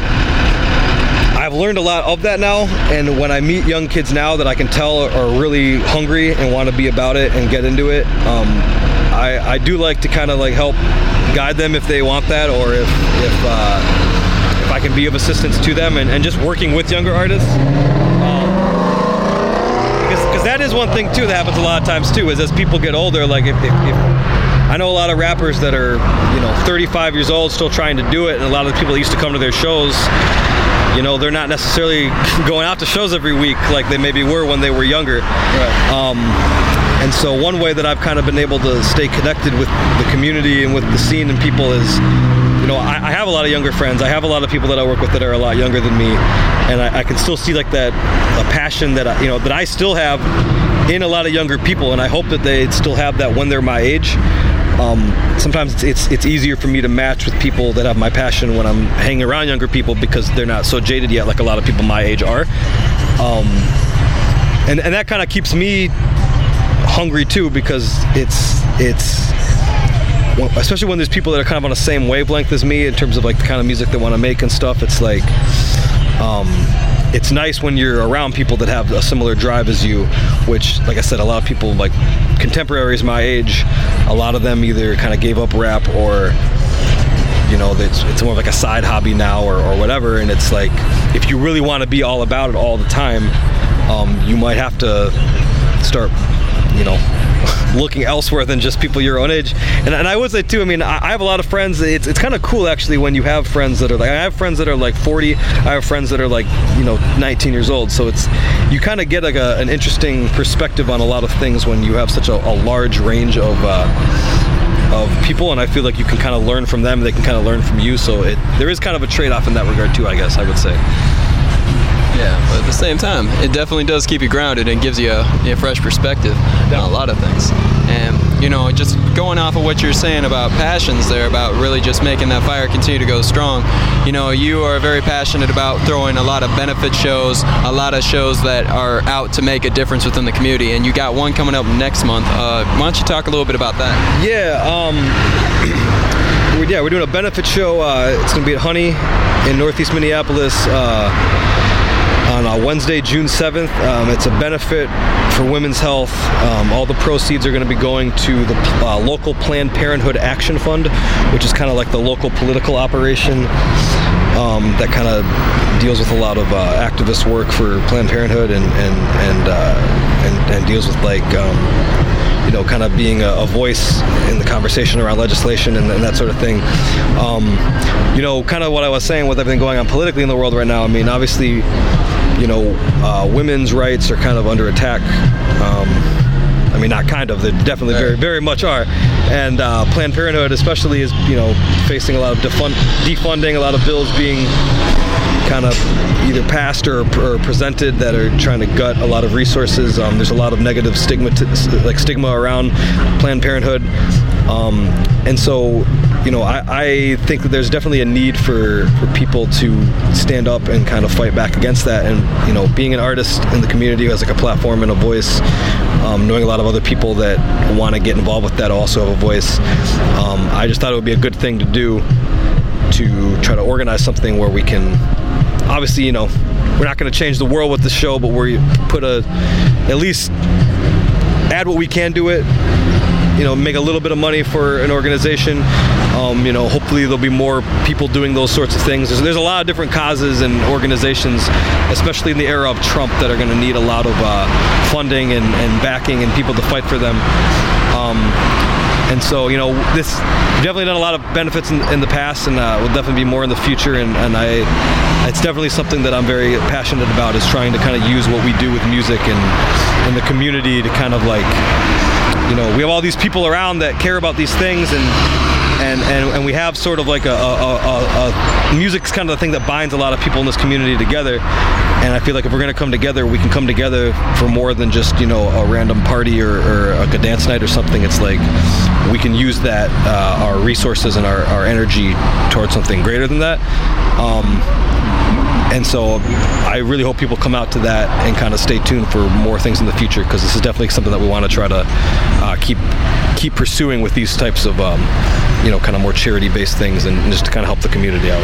[SPEAKER 4] I've learned a lot of that now, and when I meet young kids now that I can tell are really hungry and want to be about it and get into it, um, I, I do like to kind of like help guide them if they want that, or if if uh, if I can be of assistance to them, and, and just working with younger artists. Because that is one thing too that happens a lot of times too. Is as people get older, like if, if, if I know a lot of rappers that are you know 35 years old still trying to do it, and a lot of the people that used to come to their shows you know they're not necessarily going out to shows every week like they maybe were when they were younger
[SPEAKER 5] Right.
[SPEAKER 4] um, and so one way that i've kind of been able to stay connected with the community and with the scene and people is you know I, I have a lot of younger friends. I have a lot of people that i work with that are a lot younger than me. And i, I can still see like that a passion that I, you know that i still have in a lot of younger people. And i hope that they still have that when they're my age. Um, sometimes it's, it's it's easier for me to match with people that have my passion when I'm hanging around younger people because they're not so jaded yet like a lot of people my age are. Um, and and that kind of keeps me hungry too because it's it's especially when there's people that are kind of on the same wavelength as me in terms of like the kind of music they want to make and stuff. It's like um, it's nice when you're around people that have a similar drive as you, which, like I said, a lot of people, like contemporaries my age, a lot of them either kind of gave up rap or, you know, it's, it's more of like a side hobby now or, or whatever. And it's like, if you really want to be all about it all the time, um, you might have to start, you know, looking elsewhere than just people your own age. And, and I would say too, I mean, I, I have a lot of friends. It's, it's kind of cool actually when you have friends that are like, I have friends that are like 40. I have friends that are like, you know, 19 years old. So it's, you kind of get like a, an interesting perspective on a lot of things when you have such a, a large range of, uh, of people. And I feel like you can kind of learn from them. They can kind of learn from you. So it, there is kind of a trade-off in that regard too, I guess I would say.
[SPEAKER 1] Yeah, but at the same time, it definitely does keep you grounded and gives you a, a fresh perspective on a lot of things. And you know, just going off of what you're saying about passions there, about really just making that fire continue to go strong. You know, you are very passionate about throwing a lot of benefit shows, a lot of shows that are out to make a difference within the community. And you got one coming up next month. Uh, why don't you talk a little bit about that?
[SPEAKER 4] Yeah, um, we're, yeah, we're doing a benefit show. Uh, it's going to be at Honey in Northeast Minneapolis uh, on uh, Wednesday, June 7th. Um, it's a benefit for women's health. Um, all the proceeds are going to be going to the uh, local Planned Parenthood Action Fund, which is kind of like the local political operation um, that kind of deals with a lot of uh, activist work for Planned Parenthood and and and uh, and, and deals with like um, you know kind of being a, a voice in the conversation around legislation and, and that sort of thing. Um, you know, kind of what I was saying with everything going on politically in the world right now. I mean, obviously, you know, uh, women's rights are kind of under attack. Um, I mean, not kind of. They definitely very, very much are. And uh, Planned Parenthood, especially, is you know facing a lot of defund- defunding, a lot of bills being kind of either passed or, or presented that are trying to gut a lot of resources. Um, there's a lot of negative stigma, to, like stigma around Planned Parenthood, um, and so you know, I, I think that there's definitely a need for, for people to stand up and kind of fight back against that. And you know, being an artist in the community who has like a platform and a voice, um, knowing a lot of other people that want to get involved with that also have a voice. Um, I just thought it would be a good thing to do to try to organize something where we can obviously you know we're not going to change the world with the show but we put a at least add what we can to it you know make a little bit of money for an organization. Um, you know hopefully there'll be more people doing those sorts of things. There's, there's a lot of different causes and organizations especially in the era of trump that are going to need a lot of uh, funding and, and backing and people to fight for them. Um, and so you know this definitely done a lot of benefits in, in the past and uh, will definitely be more in the future. And, and I it's definitely something that I'm very passionate about is trying to kind of use what we do with music and in the community to kind of like you know we have all these people around that care about these things and and and, and we have sort of like a, a, a, a music's kind of the thing that binds a lot of people in this community together. And I feel like if we're going to come together we can come together for more than just you know a random party or, or a dance night or something. It's like we can use that uh, our resources and our, our energy towards something greater than that. Um, and so I really hope people come out to that and kind of stay tuned for more things in the future because this is definitely something that we want to try to uh, keep keep pursuing with these types of um, you know kind of more charity based things and just to kind of help the community out.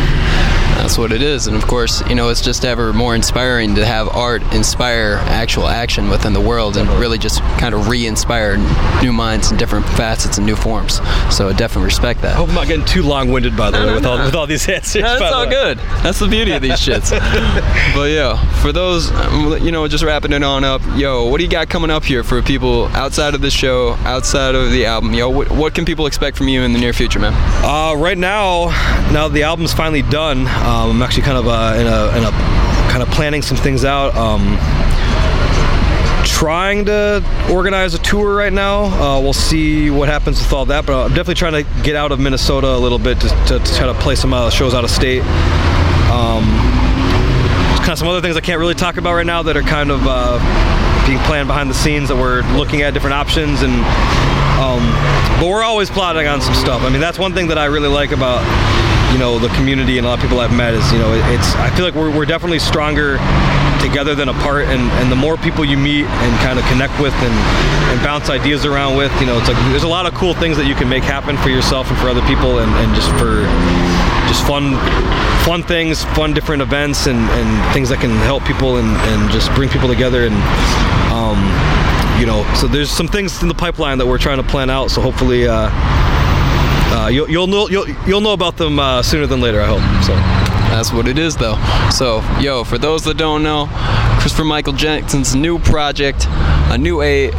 [SPEAKER 1] That's what it is. And of course, you know, it's just ever more inspiring to have art inspire actual action within the world and really just kind of re inspire new minds and different facets and new forms. So I definitely respect that.
[SPEAKER 4] I hope I'm not getting too long winded by the way with all with all these answers.
[SPEAKER 1] That's all good. That's the beauty of these shits. but yeah, for those, um, you know, just wrapping it on up, yo, what do you got coming up here for people outside of the show, outside of the album? Yo, what, what can people expect from you in the near future, man?
[SPEAKER 4] Uh, right now, now the album's finally done. Um, I'm actually kind of uh, in a in a kind of planning some things out. Um, trying to organize a tour right now. Uh, we'll see what happens with all that, but I'm definitely trying to get out of Minnesota a little bit to, to, to try to play some uh, shows out of state. Um, kind of some other things I can't really talk about right now that are kind of uh, being planned behind the scenes that we're looking at different options and um, but we're always plotting on some stuff. I mean, that's one thing that I really like about you know the community and a lot of people I've met is you know it's I feel like we're, we're definitely stronger together than apart and, and the more people you meet and kind of connect with and, and bounce ideas around with you know it's like there's a lot of cool things that you can make happen for yourself and for other people and, and just for just fun fun things fun different events and, and things that can help people and, and just bring people together and um, you know so there's some things in the pipeline that we're trying to plan out so hopefully uh, uh, you'll, you'll know you'll, you'll know about them uh, sooner than later I hope so
[SPEAKER 1] That's what it is, though. So, yo, for those that don't know, Christopher Michael Jackson's new project, A New Age,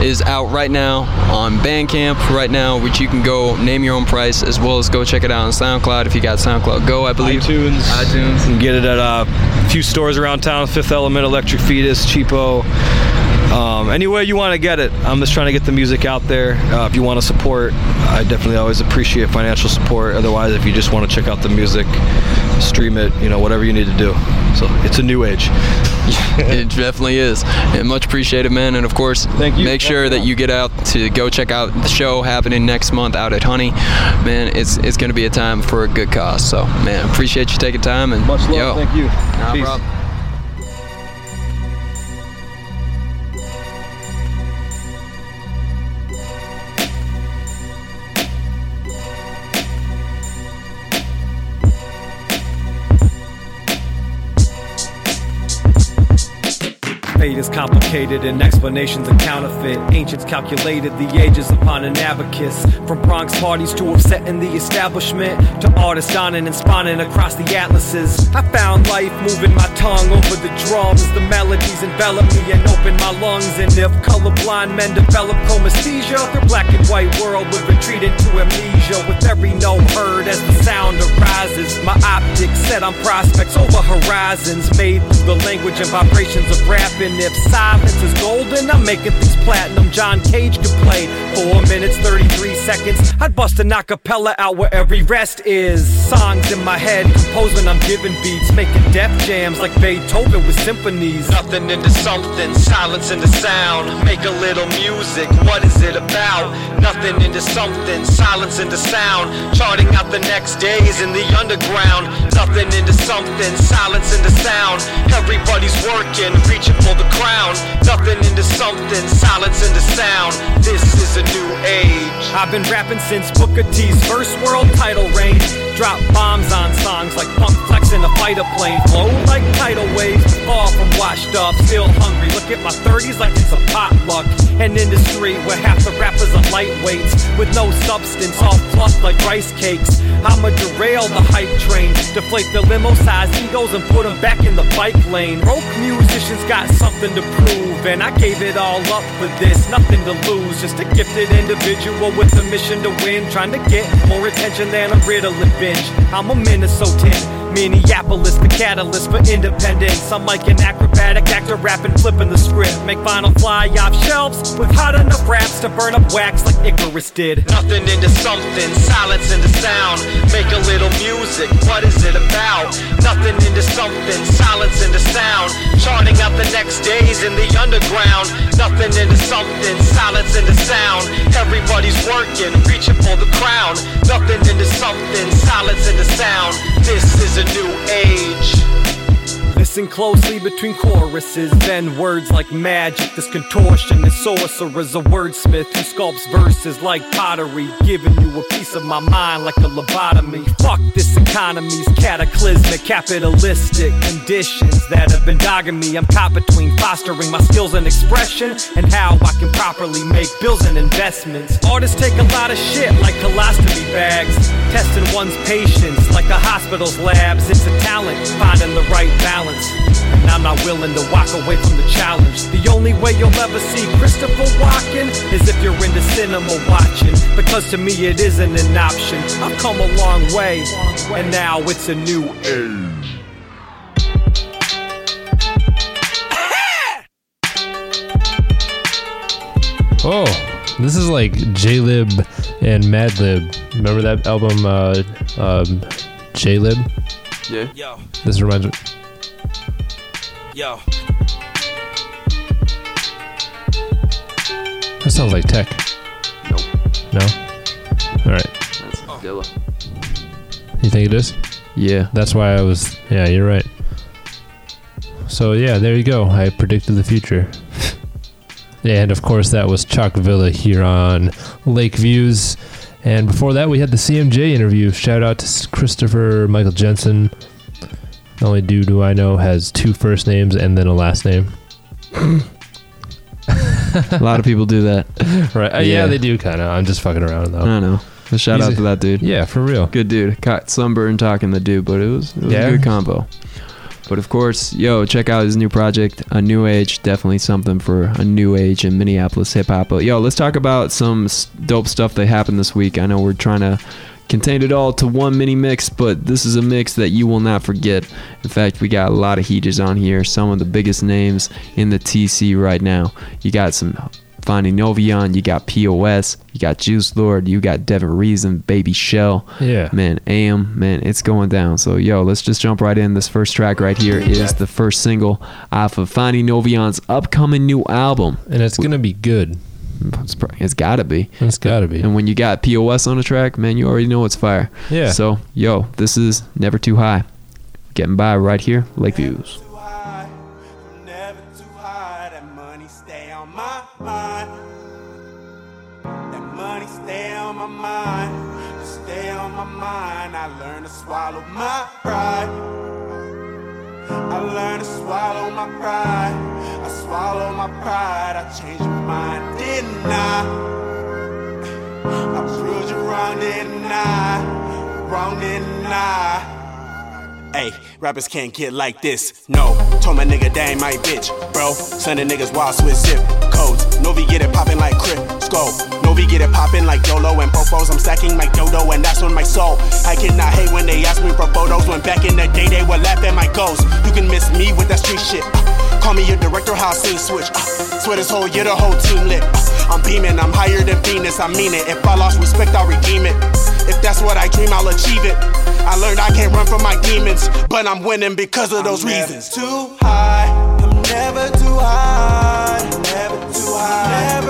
[SPEAKER 1] is out right now on Bandcamp right now, which you can go name your own price as well as go check it out on SoundCloud if you got SoundCloud Go, I believe.
[SPEAKER 4] iTunes.
[SPEAKER 1] iTunes.
[SPEAKER 4] Can get it at uh, a few stores around town Fifth Element, Electric Fetus, Cheapo. Um, anywhere you want to get it. I'm just trying to get the music out there. Uh, if you want to support, I definitely always appreciate financial support. Otherwise, if you just want to check out the music, stream it, you know, whatever you need to do. So it's a new age.
[SPEAKER 1] it definitely is. And much appreciated, man. And of course,
[SPEAKER 4] Thank you.
[SPEAKER 1] make sure that you get out to go check out the show happening next month out at Honey. Man, it's it's going to be a time for a good cause. So, man, appreciate you taking time. And
[SPEAKER 4] Much love.
[SPEAKER 1] yo,
[SPEAKER 4] Thank you.
[SPEAKER 1] no
[SPEAKER 4] Peace.
[SPEAKER 1] problem.
[SPEAKER 3] Is complicated and explanations are counterfeit. Ancients calculated the ages upon an abacus. From Bronx parties to upsetting the establishment, to artists donning and spawning across the atlases. I found life moving my tongue over the drums. As the melodies envelop me and open my lungs. And if colorblind men develop chromesthesia, their black and white world would retreat into amnesia. With every note heard as the sound arises, my optics set on prospects over horizons, made through the language and vibrations of rapping. If silence is golden, I'm making things platinum. John Cage could play four minutes, 33 seconds. I'd bust an acapella out where every rest is. Songs in my head, composing, I'm giving beats, making def jams like Beethoven with symphonies. Nothing into something, silence into sound. Make a little music, what is it about? Nothing into something, silence into sound. Charting out the next days in the underground. Nothing into something, silence into sound. Everybody's working, reaching for the crown. Nothing into something, silence into sound. This is a new age. I've been rapping since Booker T's first world title reign. Drop bombs on songs like Funk Flex in a fighter plane. Flow like tidal waves, far from washed up, still hungry. Look at my 30s like it's a potluck. An industry where half the rappers are lightweights with no substance, all fluff like rice cakes. I'ma derail the hype train, deflate the limo sized egos and put them back in the bike lane. Broke musicians got something to prove, and I gave it all up for this. Nothing to lose, just a gifted individual with a mission to win. Trying to get more attention than a Ritalin binge. I'm a Minnesotan. Minneapolis, the catalyst for independence. I'm like an acrobatic actor rapping, flipping the script. Make vinyl fly off shelves with hot enough raps to burn up wax like Icarus did. Nothing into something, silence into sound. Make a little music, what is it about? Nothing into something, silence into sound. Charting out the next days in the underground. Nothing into something, silence into sound. Everybody's working, reaching for the crown. Nothing into something, silence into sound. This is a new age. Listen closely between choruses, then words like magic. This contortion is sorcerer's a wordsmith who sculpts verses like pottery, giving you a piece of my mind like a lobotomy. Fuck this economy's cataclysmic, capitalistic conditions that have been dogging me. I'm caught between fostering my skills and expression and how I can properly make bills and investments. Artists take a lot of shit like colostomy bags, testing one's patience like a hospital's labs. It's a talent, finding the right balance. And I'm not willing to walk away from the challenge. The only way you'll ever see Christopher Walken is if you're into cinema watching. Because to me it isn't an option. I've come a long way, and now it's a new age.
[SPEAKER 2] Oh, this is like Jaylib and Madlib. Remember that album, uh, um, Jaylib?
[SPEAKER 1] Yeah.
[SPEAKER 6] Yo,
[SPEAKER 2] This reminds me.
[SPEAKER 6] Yo.
[SPEAKER 2] That sounds like tech.
[SPEAKER 1] Nope.
[SPEAKER 2] No? All right.
[SPEAKER 1] That's Dilla.
[SPEAKER 2] You think it is?
[SPEAKER 1] Yeah.
[SPEAKER 2] That's why I was. Yeah, you're right. So yeah, there you go. I predicted the future. and of course, that was Chalk Villa here on Lake Views. And before that, we had the CMJ interview. Shout out to Christopher Michael Jensen. The only dude who I know has two first names and then a last name.
[SPEAKER 1] A lot of people do that.
[SPEAKER 2] Right? Uh, yeah.
[SPEAKER 1] Yeah.
[SPEAKER 2] they do kind of. I'm just fucking around though.
[SPEAKER 1] I know. But shout
[SPEAKER 2] He's
[SPEAKER 1] out
[SPEAKER 2] a-
[SPEAKER 1] to that dude.
[SPEAKER 2] Yeah, for real.
[SPEAKER 1] Good dude. Caught sunburn talking the dude, but it was, it was
[SPEAKER 2] Yeah?
[SPEAKER 1] a good combo. But of course, yo, check out his new project, A New Age. Definitely something for a new age in Minneapolis hip hop. But yo, let's talk about some s- dope stuff that happened this week. I know we're trying to contain it all to one mini mix, but this is a mix that you will not forget. In fact, we got a lot of heaters on here, some of the biggest names in the TC right now. You got some Finding Novyon, you got POS, you got Juice Lord, you got Devin Reason, Baby Shell.
[SPEAKER 2] Yeah.
[SPEAKER 1] Man, AM, man, it's going down. So, yo, let's just jump right in. This first track right here is the first single off of Finding Novyon's upcoming new album.
[SPEAKER 2] And it's gonna be good.
[SPEAKER 1] It's, pro- it's gotta be.
[SPEAKER 2] It's gotta be.
[SPEAKER 1] And when you got POS on the track, man, you already know it's fire.
[SPEAKER 2] Yeah.
[SPEAKER 1] So, yo, this is Never Too High. Getting by right here, Lakeviews.
[SPEAKER 7] too high, I'm never too high. That money stay on my mind. That money stay on my mind. Stay on my mind. I learned to swallow my pride. I learned to swallow my pride. I swallow my pride. I changed my didn't I? Proved you wrong, didn't I? Wrong, didn't I? Hey, rappers can't get like this. No, told my nigga that ain't my bitch, bro. Sending niggas wild Swiss zip codes. Novi get it poppin' like Crisco. Novi get it poppin' like Dolo and Popos. I'm stacking like Dodo, and that's on my soul. I cannot hate when they ask me for photos. When back in the day they would laugh at my goals. You can miss me with that street shit. Call me your director, how I scene switch. Uh, swear this whole year the whole team lit. Uh, I'm beaming, I'm higher than Venus, I mean it. If I lost respect, I'll redeem it. If that's what I dream, I'll achieve it. I learned I can't run from my demons, but I'm winning because of those reasons. Too high, I'm never too high, never too high, never, never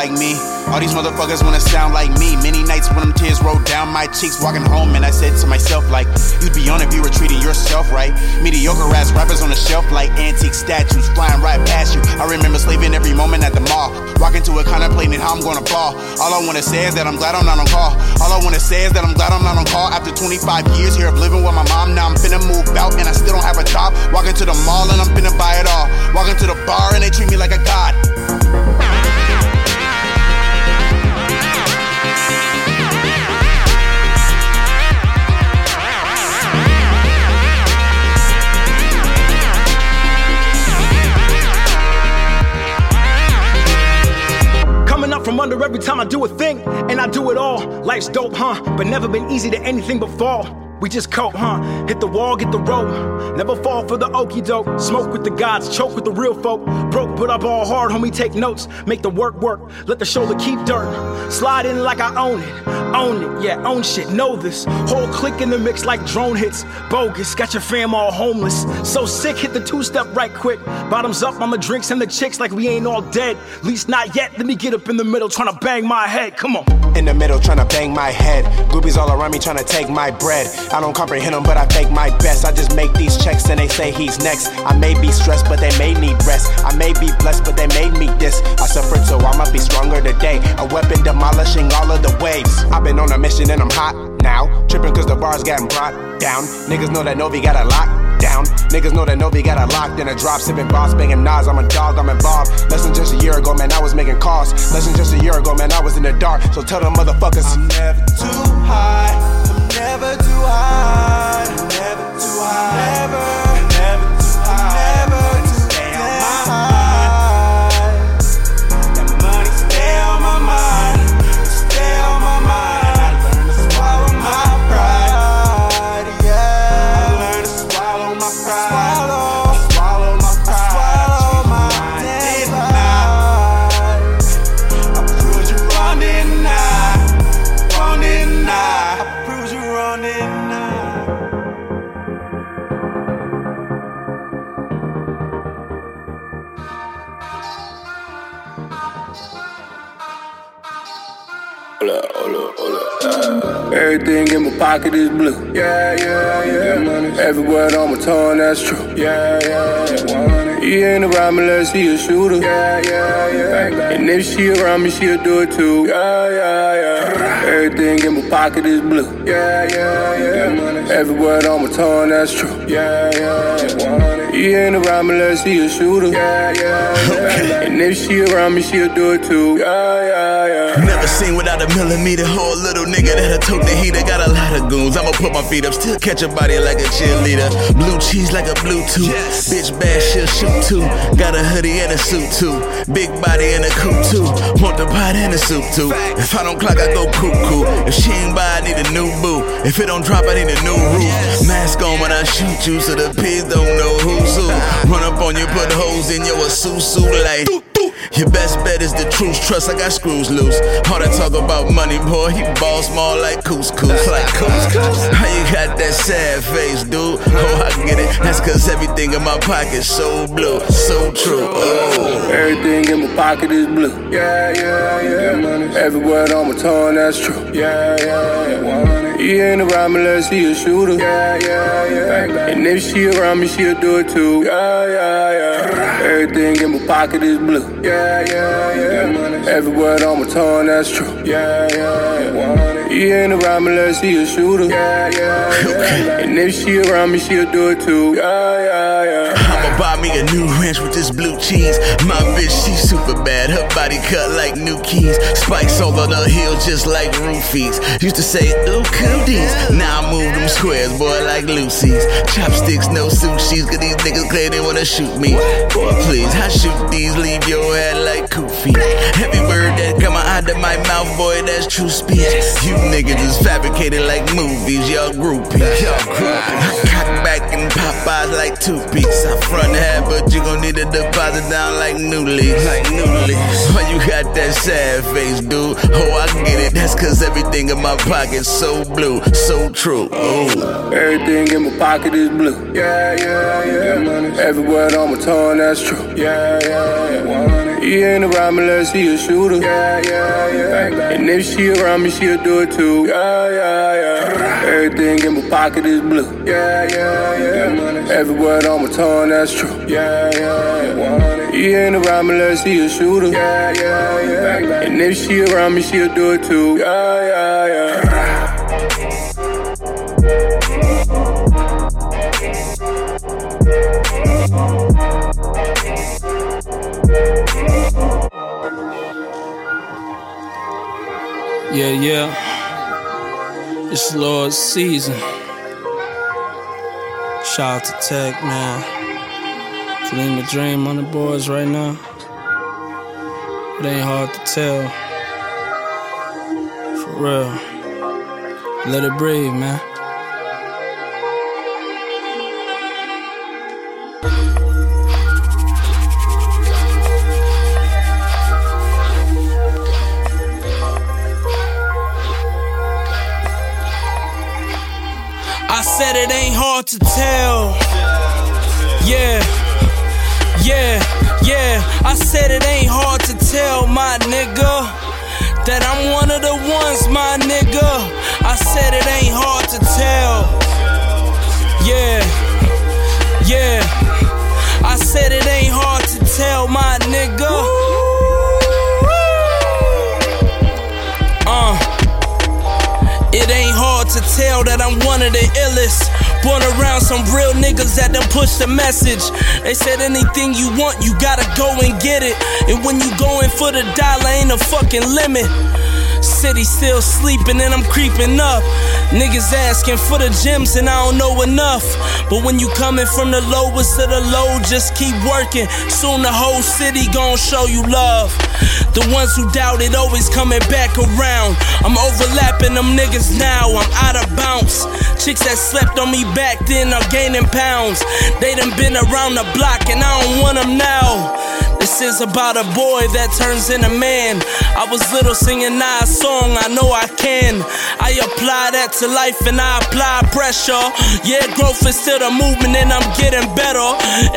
[SPEAKER 8] like me. All these motherfuckers wanna sound like me. Many nights when them tears roll down my cheeks, walking home, and I said to myself, like, you'd be on if you were treating yourself right. Mediocre ass rappers on the shelf like antique statues, flying right past you. I remember slaving every moment at the mall, walking to it, contemplating how I'm gonna fall. All I wanna say is that I'm glad I'm not on call. All I wanna say is that I'm glad I'm not on call. After 25 years here of living with my mom, now I'm finna move out and I still don't have a job. Walking to the mall and I'm finna buy it all. Walking to the bar and they treat me like a god.
[SPEAKER 9] Up from under every time I do a thing, and I do it all. Life's dope, huh? But never been easy to anything fall. We just cope, huh? Hit the wall, get the rope. Never fall for the okey doke. Smoke with the gods, choke with the real folk. Broke, but I ball hard, homie. Take notes, make the work work. Let the shoulder keep dirt. Slide in like I own it. Own it, yeah, own shit. Know this. Whole click in the mix like drone hits. Bogus, got your fam all homeless. So sick, hit the two step right quick. Bottoms up on the drinks and the chicks like we ain't all dead. Least not yet. Let me get up in the middle, tryna bang my head. Come on.
[SPEAKER 8] In the middle, tryna bang my head. Groupies all around me tryna take my bread. I don't comprehend them, but I fake my best. I just make these checks and they say he's next. I may be stressed, but they may need rest. I may be blessed, but they made me this. I suffered, so I'ma be stronger today. A weapon demolishing all of the waves. I've been on a mission and I'm hot now. Tripping cause the bars getting brought down. Niggas know that Novi got a lock down. Niggas know that Novi got a locked in a drop, sipping boss, banging Nas. I'm a dog, I'm involved. Less than just a year ago, man, I was making calls. Less than just a year ago, man, I was in the dark. So tell them motherfuckers.
[SPEAKER 7] I'm never too high. High. Never too high.
[SPEAKER 10] Pocket is blue. Yeah, yeah, yeah. Everywhere on my tongue, that's true. Yeah, yeah, yeah. He ain't around me unless he a shooter. Yeah, yeah, yeah. And if she around me, she'll do it too. Yeah, yeah, yeah. Everything in my pocket is blue. Yeah, yeah, yeah. Everywhere on my tongue, that's true. Yeah, yeah, yeah. He ain't around me unless he a shooter. Yeah, yeah, yeah. And if she around me, she'll do it too. Yeah, yeah, yeah.
[SPEAKER 11] Never seen without a millimeter Whole little nigga that'll tote the heater. Got a lot of goons. I'ma put my feet up, still catch a body like a cheerleader. Blue cheese like a Bluetooth. Bitch bad, she'll shoot too. Got a hoodie and a suit too. Big body and a coupe too. Want the pot and the soup too. If I don't clock, I go cuckoo. If she ain't buy, I need a new boo. If it don't drop, I need a new roof. Mask on when I shoot you, so the pigs don't know who's who. Run up on you, put the holes in your susu like. Your best bet is the truth. Trust I got screws loose. All that talk about money, boy. He ball small like couscous, like couscous. How you got that sad face, dude? Oh, I get it. That's cause everything in my pocket so blue, so true. Oh.
[SPEAKER 10] Everything in my pocket is blue. Yeah, yeah, yeah. Everywhere on my tongue, that's true. Yeah, yeah, yeah. He ain't around me unless he a shooter. Yeah, yeah, yeah. And if she around me, she'll do it too. Yeah, yeah, yeah. Everything in my pocket is blue. Yeah, yeah, yeah. Everywhere on my tongue, that's true. Yeah, yeah, yeah. He ain't around me unless he a shooter. Yeah, yeah, yeah. And if she around me, she'll do it too. Yeah, yeah, yeah.
[SPEAKER 11] I'm I'ma buy me a new ranch with this blue cheese. My bitch, she super bad. Her body cut like new keys. Spikes all on her heels just like roofies. Used to say, ooh, cooties. Now I move them squares, boy, like Lucy's. Chopsticks, no sushis, cause these niggas claim they wanna shoot me. Boy, please, I shoot these, leave your head like Koofy. Every word that come out of my mouth, boy, that's true speech. You niggas is fabricated like movies, y'all groupies. Y'all groupies. I Cock back and pop eyes like two piece. I front half, but you gon' need a deposit down like new leaves. Like new leaves. Why you got that sad face, dude? Oh, I get it. That's cause everything in my pocket's so blue, so true. Oh.
[SPEAKER 10] Everything in my pocket is blue. Yeah, yeah, yeah. Every word on my tongue, that's true. Yeah, yeah, yeah. He ain't around me unless he a shooter. Yeah, yeah, yeah. And if she around me, she'll do it too. Yeah, yeah, yeah. Everything in my pocket is blue. Yeah, yeah, yeah. Every word on my tongue, that's true. Yeah, yeah, yeah. He ain't around me unless he a shooter. Yeah, yeah, yeah. And if she around me, she'll do it too. Yeah, yeah, yeah.
[SPEAKER 12] Yeah, yeah. It's Lord's season. Shout out to Tech, man. Dream the dream on the boards right now. It ain't hard to tell. For real. Let it breathe, man. Hard tell. Yeah, yeah, yeah. I said it ain't hard to tell, my nigga, that I'm one of the ones, my nigga. I said it ain't hard to tell. Yeah, yeah. I said it ain't hard to tell, my nigga. Uh. It ain't hard to tell that I'm one of the illest. Born around some real niggas that done push the message. They said anything you want, you gotta go and get it. And when you going for the dollar, ain't a fucking limit. City still sleeping and I'm creeping up. Niggas asking for the gems and I don't know enough. But when you coming from the lowest of the low, just keep working. Soon the whole city gon' show you love. The ones who doubt it always coming back around. I'm overlapping them niggas now, I'm out of bounce. Chicks that slept on me back then are gaining pounds. They done been around the block and I don't want them now. This is about a boy that turns into man. I was little singing Nas song, I know I can. I apply that to life and I apply pressure. Yeah, growth is still the movement and I'm getting better.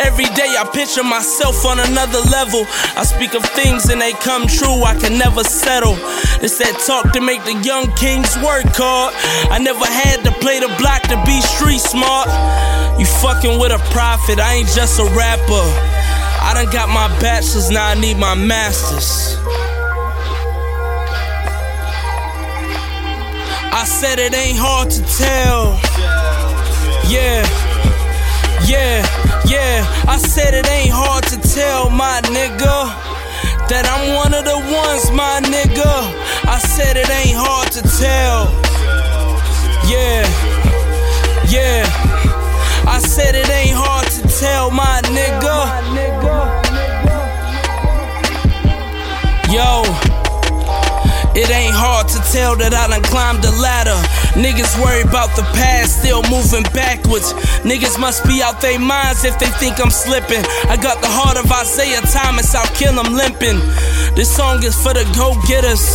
[SPEAKER 12] Every day I picture myself on another level. I speak of things and they come true, I can never settle. It's that talk to make the young kings work hard. I never had to play the block to be street smart. You fucking with a prophet, I ain't just a rapper. I done got my bachelor's, now I need my master's. I said it ain't hard to tell. Yeah, yeah, yeah. I said it ain't hard to tell, my nigga, that I'm one of the ones, my nigga. I said it ain't hard to tell. Yeah, yeah. I said it ain't hard to tell, my nigga. Yo. It ain't hard to tell that I done climbed the ladder. Niggas worry about the past, still moving backwards. Niggas must be out their minds if they think I'm slipping. I got the heart of Isaiah Thomas, I'll kill him limping. This song is for the go getters.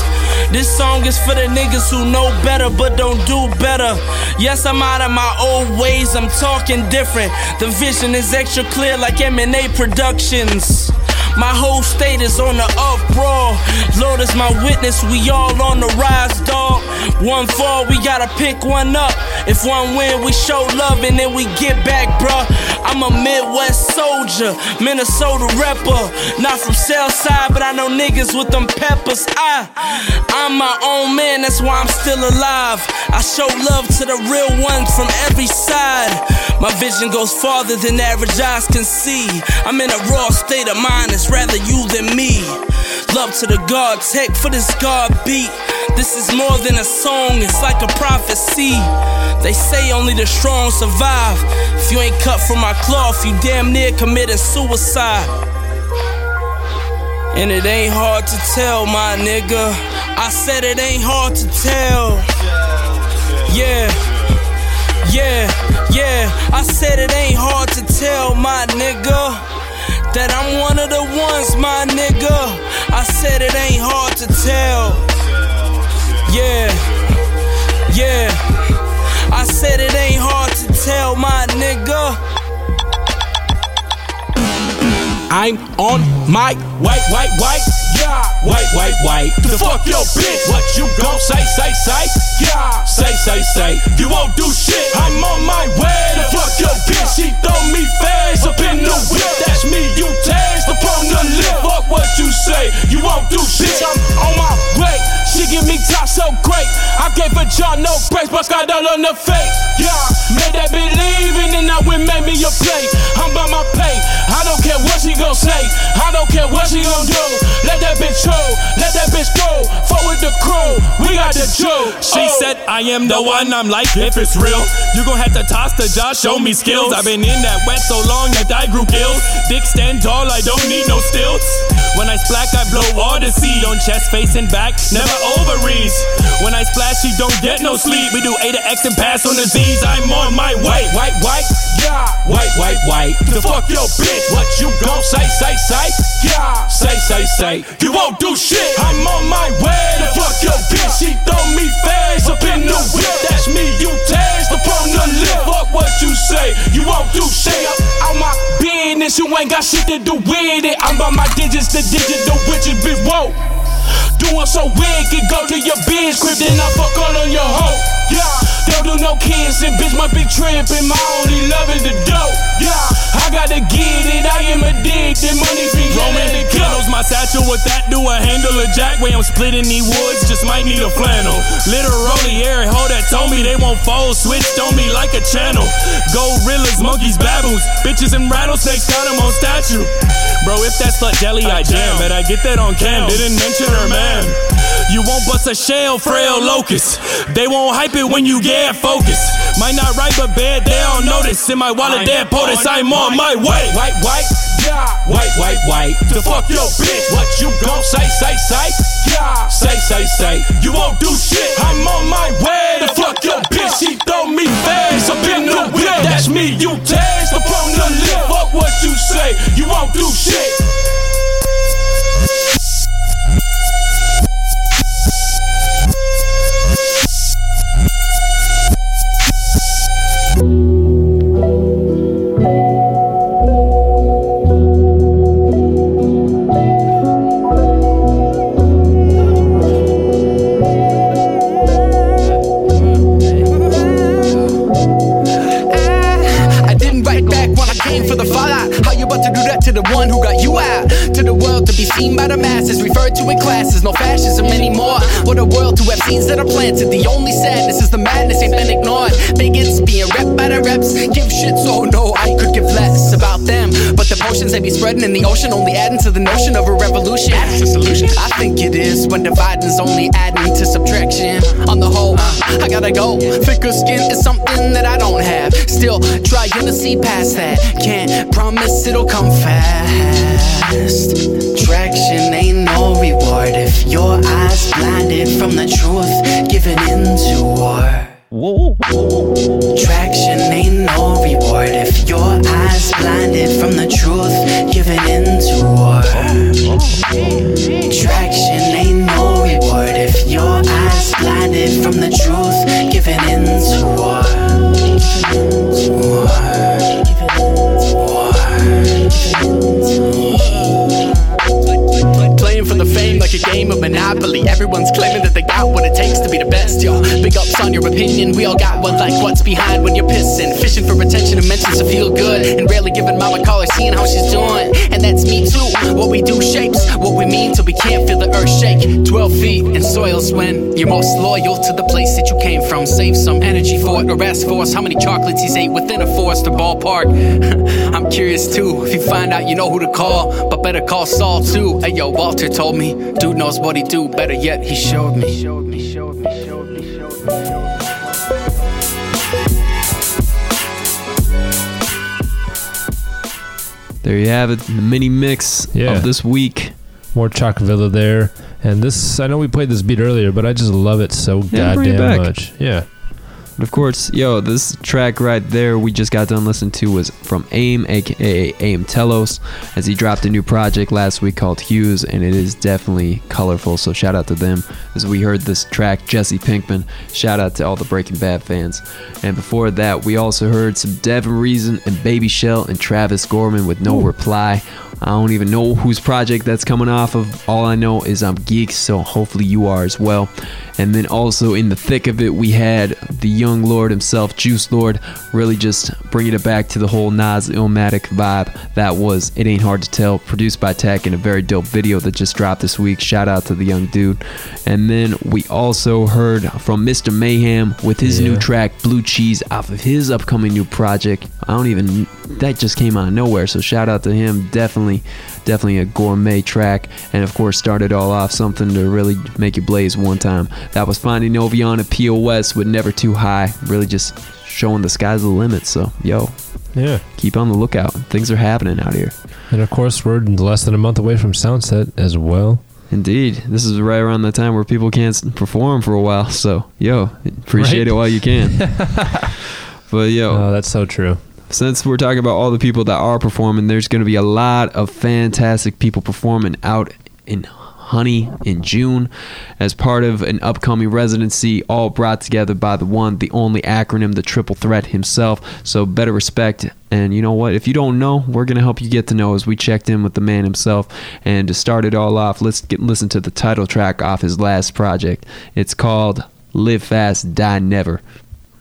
[SPEAKER 12] This song is for the niggas who know better but don't do better. Yes, I'm out of my old ways, I'm talking different. The vision is extra clear like M&A Productions. My whole state is on the uproar. Lord is my witness, we all on the rise, dog. One fall, we gotta pick one up. If one win, we show love and then we get back, bruh. I'm a Midwest soldier, Minnesota rapper. Not from Southside, but I know niggas with them peppers. I, I'm my own man, that's why I'm still alive. I show love to the real ones from every side. My vision goes farther than average eyes can see. I'm in a raw state of mind, it's rather you than me. Love to the God, tech for this God beat. This is more than a song, it's like a prophecy. They say only the strong survive. If you ain't cut from my cloth, you damn near committing suicide. And it ain't hard to tell, my nigga. I said it ain't hard to tell. Yeah, yeah, yeah. I said it ain't hard to tell, my nigga. That I'm one of the ones, my nigga. I said it ain't hard to tell. Yeah, yeah. I said it ain't hard to tell, my nigga.
[SPEAKER 13] I'm on my white, white, white, yeah, white, white, white. To fuck your bitch, what you gon' say, say, say, yeah, say, say, say. You won't do shit. I'm on my way to fuck your bitch. She throw me face up in the whip. That's me. You taste upon the lip. Fuck what you say. You won't do shit. I'm on my way. She give me top so great. I gave her jaw no breaks, but got all on the face. Yeah, made that believe and then I went made me a play. I'm by my pay. I don't care what she gon' say. I don't care what she gon' do. Let that bitch go. Let that bitch go. Forward the crew. We got the Joe.
[SPEAKER 14] She said, I am the one. I'm like, if it's real, you gon' have to toss the jaw, show me skills. I've been in that wet so long that I grew gills. Dick stand tall, I don't need no stilts. When I splack, I blow all the seed on chest, face, and back. Never ovaries. When I splash, she don't get no sleep. We do A to X and pass on the Z's. I'm on my way.
[SPEAKER 13] White, white, yeah, white, white, white. To fuck your bitch, what you gon' say, say, say, yeah, say, say, say. You won't do shit. I'm on my way to fuck your bitch. She throw me face up in the whip. That's me. You taste upon the lip. Fuck what you say. You won't do shit. I'm my business. You ain't got shit to do with it. I'm by my digits, the digital witches be woke. Doing so wicked, go to your bitch crib, then I fuck all on your hoe. Yeah, don't do no kissing, bitch, my big trippin', my only love is the dope. Yeah, I gotta get it, I am addicted, money be
[SPEAKER 14] Roman
[SPEAKER 13] the
[SPEAKER 14] candles, my satchel with that do a handle a jack way I'm splitting these woods, just might need a flannel. Literally, every hoe that told me they won't fold, switched on me like a channel. Gorillas, monkeys, baboons, bitches and rattlesnakes, got them on statue. Bro, if that's slut jelly, I jam, but I get that on cam, didn't mention her man. You won't bust a shell, frail locust. They won't hype it when you get focused. Might not write, but bad, they don't notice. In my wallet, dead POTUS, I'm on my way.
[SPEAKER 13] White, white, yeah, white, white, white. To fuck your bitch, what you gon' say, say, say, yeah, say, say, say. You won't do shit. I'm on my way to fuck your bitch. She throw me face up in the whip. That's me. You taste upon the lip. Fuck what you say. You won't do shit.
[SPEAKER 15] Seen by the masses, referred to in classes, no fascism anymore. For the world to have seeds that are planted. The only sadness is the madness ain't been ignored. Bigots being repped by the reps. Give shits, oh no, I could give less about them. But the potions they be spreading in the ocean only adding to the notion of a revolution. That's a solution? I think it is when dividing's only adding to subtraction. On the whole, I gotta go. Thicker skin is something that I don't have. Still trying to see past that. Can't promise it'll come fast. Traction ain't no reward if your eyes blinded from the truth, giving into war. Traction ain't no reward if your eyes blinded from the truth, giving into war. Traction ain't no reward if your eyes blinded from the truth, giving into war. Playing fame like a game of Monopoly. Everyone's claiming that they got what it takes to be the best, y'all. Big ups on your opinion, we all got one like what's behind when you're pissing. Fishing for attention and mentions to feel good. And rarely giving mama call or seeing how she's doing. And that's me too. What we do shapes what we mean till we can't feel the earth shake. 12 feet in soils when you're most loyal to the place that you came from. Save some energy for it or ask for us how many chocolates he's ate within a forest or ballpark. I'm curious too if you find out you know who to call, but better call Saul too. Hey yo, Walter told me, dude knows what he do. Better yet, he showed me. Showed me, showed me, showed me, showed me.
[SPEAKER 1] There you have it, the mini mix
[SPEAKER 2] Yeah.
[SPEAKER 1] of this week.
[SPEAKER 2] More Chockvilla there. And this, I know we played this beat earlier, but I just love it so
[SPEAKER 1] Yeah, bring it
[SPEAKER 2] goddamn much. Yeah.
[SPEAKER 1] But of course, yo, this track right there we just got done listening to was from AIM, aka AIM Telos, as he dropped a new project last week called Hues, and it is definitely colorful. So shout out to them. As we heard this track, Jesse Pinkman. Shout out to all the Breaking Bad fans. And before that, we also heard some Devin Reason and Baby Shell and Travis Gorman with No Reply. I don't even know whose project that's coming off of. All I know is I'm geeks, so hopefully you are as well. And then also in the thick of it, we had the young Lord himself, Juice Lord, really just bringing it back to the whole Nas Illmatic vibe. That was It Ain't Hard to Tell, produced by Tech in a very dope video that just dropped this week. Shout out to the young dude. And then we also heard from Mr. Mayhem with his new track, Blue Cheese, off of his upcoming new project. I don't even, that just came out of nowhere. So shout out to him. Definitely, definitely a gourmet track. And of course, started all off something to really make you blaze one time. That was Finding Novyon at POS with Never Too High. Really just showing the sky's the limit. So, yo,
[SPEAKER 2] Yeah.
[SPEAKER 1] keep on the lookout. Things are happening out here.
[SPEAKER 2] And of course, we're less than a month away from Soundset as well.
[SPEAKER 1] Indeed. This is right around the time where people can't perform for a while. So, yo, appreciate
[SPEAKER 2] Right?
[SPEAKER 1] it while you can. but, yo.
[SPEAKER 2] Oh, that's so true.
[SPEAKER 1] Since we're talking about all the people that are performing, there's going to be a lot of fantastic people performing out in Honey in June as part of an upcoming residency, all brought together by the one, the only acronym, the triple threat himself. So, better respect. And you know what? If you don't know, we're going to help you get to know as we checked in with the man himself. And to start it all off, let's get listen to the title track off his last project. It's called Live Fast, Die Never.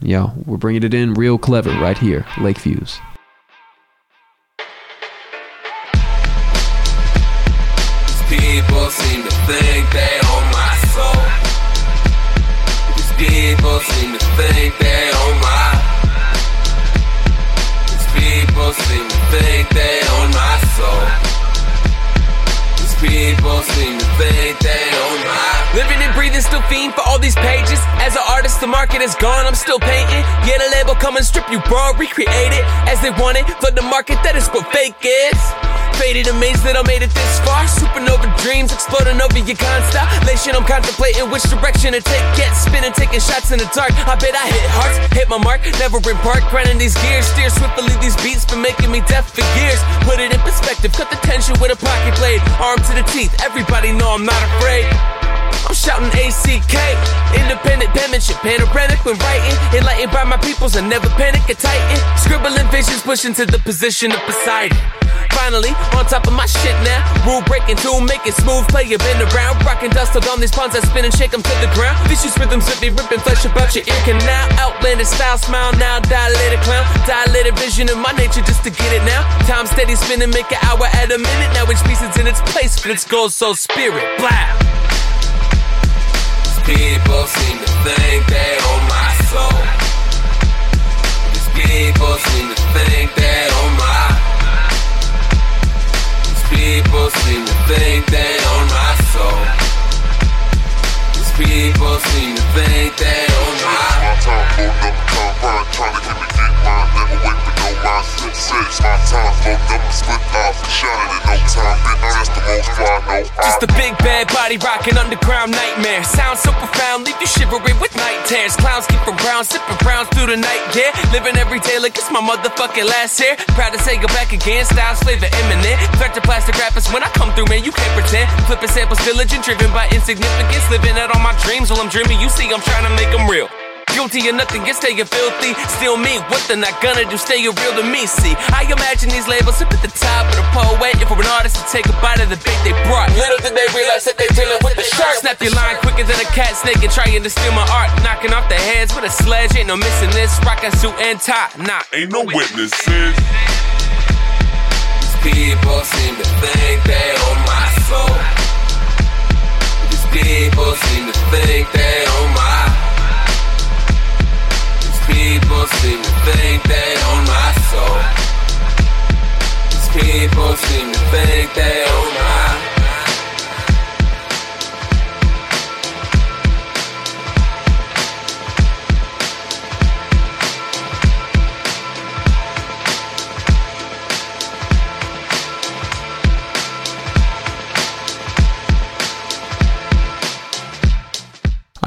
[SPEAKER 1] Yo, we're bringing it in real clever right here, Lake
[SPEAKER 16] Views. People seem to think they my soul. These people seem to think they my. These people seem to think they my soul. These people seem to think they my.
[SPEAKER 17] Living and breathing, still fiend for all these pages. As an artist, the market is gone, I'm still painting. Get a label, come and strip you bro, recreate it as they want it. For the market, that is what fake is. Faded, amazed that I made it this far. Supernova dreams exploding over your constellation. I'm contemplating which direction to take. Get spinning, taking shots in the dark. I bet I hit hearts, hit my mark, never in park. Grinding these gears, steer swiftly. These beats been making me deaf for years. Put it in perspective, cut the tension with a pocket blade. Arm to the teeth, everybody know I'm not afraid. I'm shouting ACK, independent penmanship, panoramic when writing, enlightened by my peoples, I never panic or tighten. Scribbling visions, pushing to the position of Poseidon. Finally, on top of my shit now. Rule breaking, tool making, smooth play, You've been around. Rocking dust up on these pawns, I spin and shake them to the ground. Vicious rhythms with me ripping flesh about your ear canal. Outlandish style, smile now, dilated clown. Dilated vision of my nature just to get it now. Time steady spinning, make an hour at a minute. Now each piece is in its place, but its gold, soul, spirit. Blah.
[SPEAKER 16] People seem to think they own my soul. These people seem to think they own my. These people seem to think they own my soul. These people seem to think they own my.
[SPEAKER 18] My time loading up the combine, trying to get me get mine. Never wait for no line. Six six, my time loading up the split off and shining in no time. Been that's the most fly, no
[SPEAKER 17] Just a big bad body rocking underground nightmare. Sounds so profound, leave you shivering with night tears. Clowns keep from brown, sipping browns through the night, yeah. Living every day like it's my motherfucking last year. Proud to say go back again, styles flavor imminent. Threat to plastic rappers when I come through, man, you can't pretend. Flipping samples, diligent, driven by insignificance. Living out all my dreams while I'm dreaming. You see, I'm trying to make them real. Guilty of nothing, get staying filthy. Still me, what they're not gonna do, stay real to me. See, I imagine these labels up at the top of the pole, waiting for an artist to take a bite of the bait they brought. Little did they realize that they dealing with the shark. Snap your line quicker than a cat snake and trying to steal my art. Knocking off the heads with a sledge, ain't no missing this. Rockin' suit and tie, nah.
[SPEAKER 18] Ain't no witnesses.
[SPEAKER 16] These people seem to think they own my soul. People seem to think they own my. These people seem to think they own my soul. These people seem to think they own my.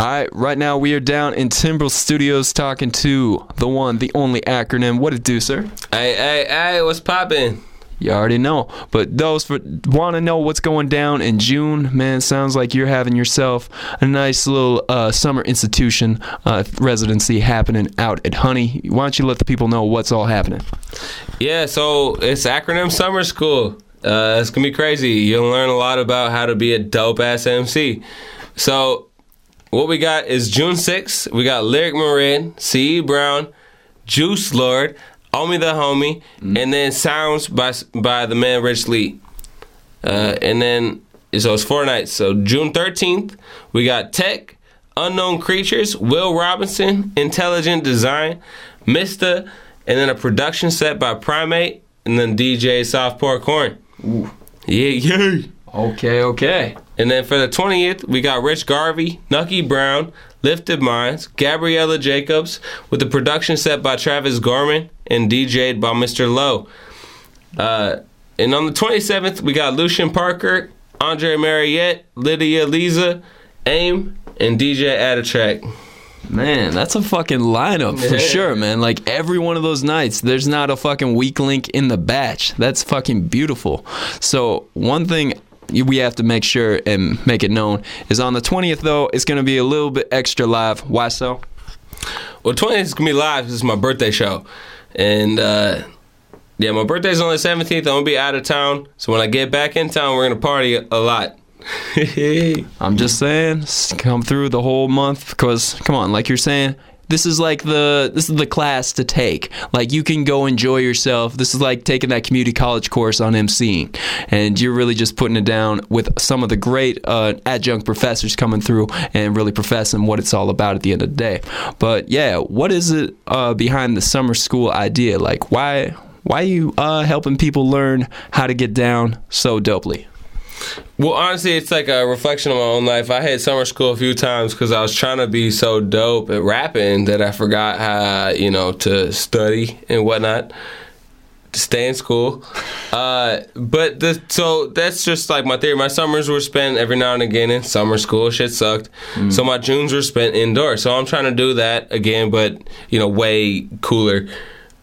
[SPEAKER 1] All right, right now we are down in Timbrel Studios talking to the one, the only acronym. What it do, sir?
[SPEAKER 19] Hey, hey, hey, what's poppin'?
[SPEAKER 1] You already know. But those for want to know what's going down in June, man, sounds like you're having yourself a nice little uh, summer institution uh, residency happening out at Honey. Why don't you let the people know what's all happening?
[SPEAKER 19] Yeah, so it's acronym summer school. Uh, it's gonna be crazy. You'll learn a lot about how to be a dope ass MC. So, what we got is June 6th. We got Lyric Marin, C.E. Brown, Juice Lord, Omi the Homie, and then Sounds by by the man Rich Lee. Uh, and then so it's four nights. So June 13th, we got Tech, Unknown Creatures, Will Robinson, Intelligent Design, Mista, and then a production set by Primate, and then DJ Softport Corn. Ooh. Yeah, yeah.
[SPEAKER 1] Okay, okay.
[SPEAKER 19] And then for the 20th, we got Rich Garvey, Nucky Brown, Lifted Minds, Gabriella Jacobs, with the production set by Travis Gorman and DJ'd by Mr. Lowe. Uh, and on the 27th, we got Lucian Parker, Andre Mariette, Lydia Lisa, AIM, and DJ Adatrack.
[SPEAKER 1] Man, that's a fucking lineup for
[SPEAKER 19] Yeah.
[SPEAKER 1] sure, man. Like every one of those nights, there's not a fucking weak link in the batch. That's fucking beautiful. So, one thing we have to make sure and make it known is on the 20th, though, it's going to be a little bit extra live. Why so?
[SPEAKER 19] Well, 20th is gonna be live. This is my birthday show, and uh, yeah, my birthday's on the 17th. I'm gonna be out of town, so when I get back in town, we're gonna party a lot.
[SPEAKER 1] I'm just saying, come through the whole month because, come on, like you're saying, this is like the this is the class to take. Like you can go enjoy yourself. This is like taking that community college course on MCing, and you're really just putting it down with some of the great uh, adjunct professors coming through and really professing what it's all about at the end of the day. But yeah, what is it uh, behind the summer school idea? Like why why are you uh, helping people learn how to get down so dopely?
[SPEAKER 19] Well, honestly, it's like a reflection of my own life. I had summer school a few times because I was trying to be so dope at rapping that I forgot how, you know, to study and whatnot, to stay in school. Uh, but the, so that's just like my theory. My summers were spent every now and again in summer school. Shit sucked. So my Junes were spent indoors. So I'm trying to do that again, but, you know, way cooler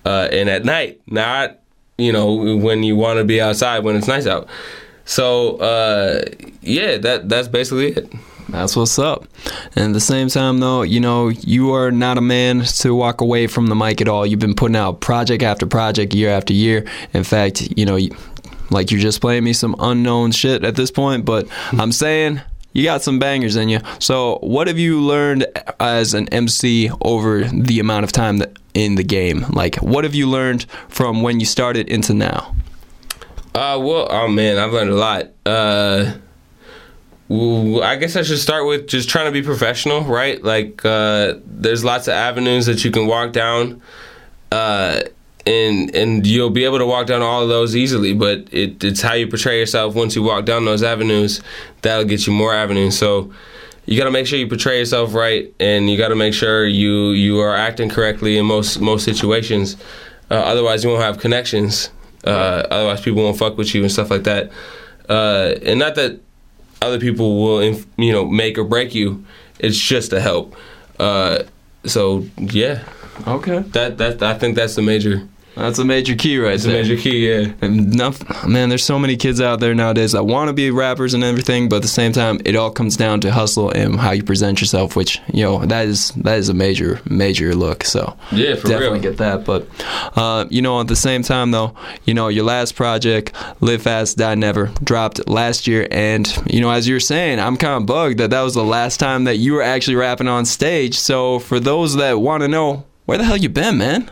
[SPEAKER 19] uh, and at night, not, you know, when you want to be outside when it's nice out. So uh, yeah, that that's basically it.
[SPEAKER 1] That's what's up. And at the same time, though, you know, you are not a man to walk away from the mic at all. You've been putting out project after project, year after year. In fact, you know, like you're just playing me some unknown shit at this point, but I'm saying you got some bangers in you. So, what have you learned as an MC over the amount of time in the game? Like, what have you learned from when you started into now?
[SPEAKER 19] Uh, well, oh man, I've learned a lot. Uh, I guess I should start with just trying to be professional, right? Like, uh, there's lots of avenues that you can walk down, uh, and and you'll be able to walk down all of those easily. But it, it's how you portray yourself once you walk down those avenues that'll get you more avenues. So you got to make sure you portray yourself right, and you got to make sure you you are acting correctly in most most situations. Uh, otherwise, you won't have connections. Uh, otherwise, people won't fuck with you and stuff like that. Uh, and not that other people will, inf- you know, make or break you. It's just to help. Uh, so yeah.
[SPEAKER 1] Okay.
[SPEAKER 19] That that I think that's the major
[SPEAKER 1] That's a major key right
[SPEAKER 19] a
[SPEAKER 1] there.
[SPEAKER 19] major key, yeah.
[SPEAKER 1] And enough, man, there's so many kids out there nowadays that want to be rappers and everything, but at the same time, it all comes down to hustle and how you present yourself, which you know that is that is a major major look. So
[SPEAKER 19] Yeah, for
[SPEAKER 1] definitely
[SPEAKER 19] real.
[SPEAKER 1] get that. But uh, you know, at the same time though, you know, your last project, Live Fast Die Never, dropped last year, and you know, as you're saying, I'm kind of bugged that that was the last time that you were actually rapping on stage. So for those that want to know, where the hell you been, man?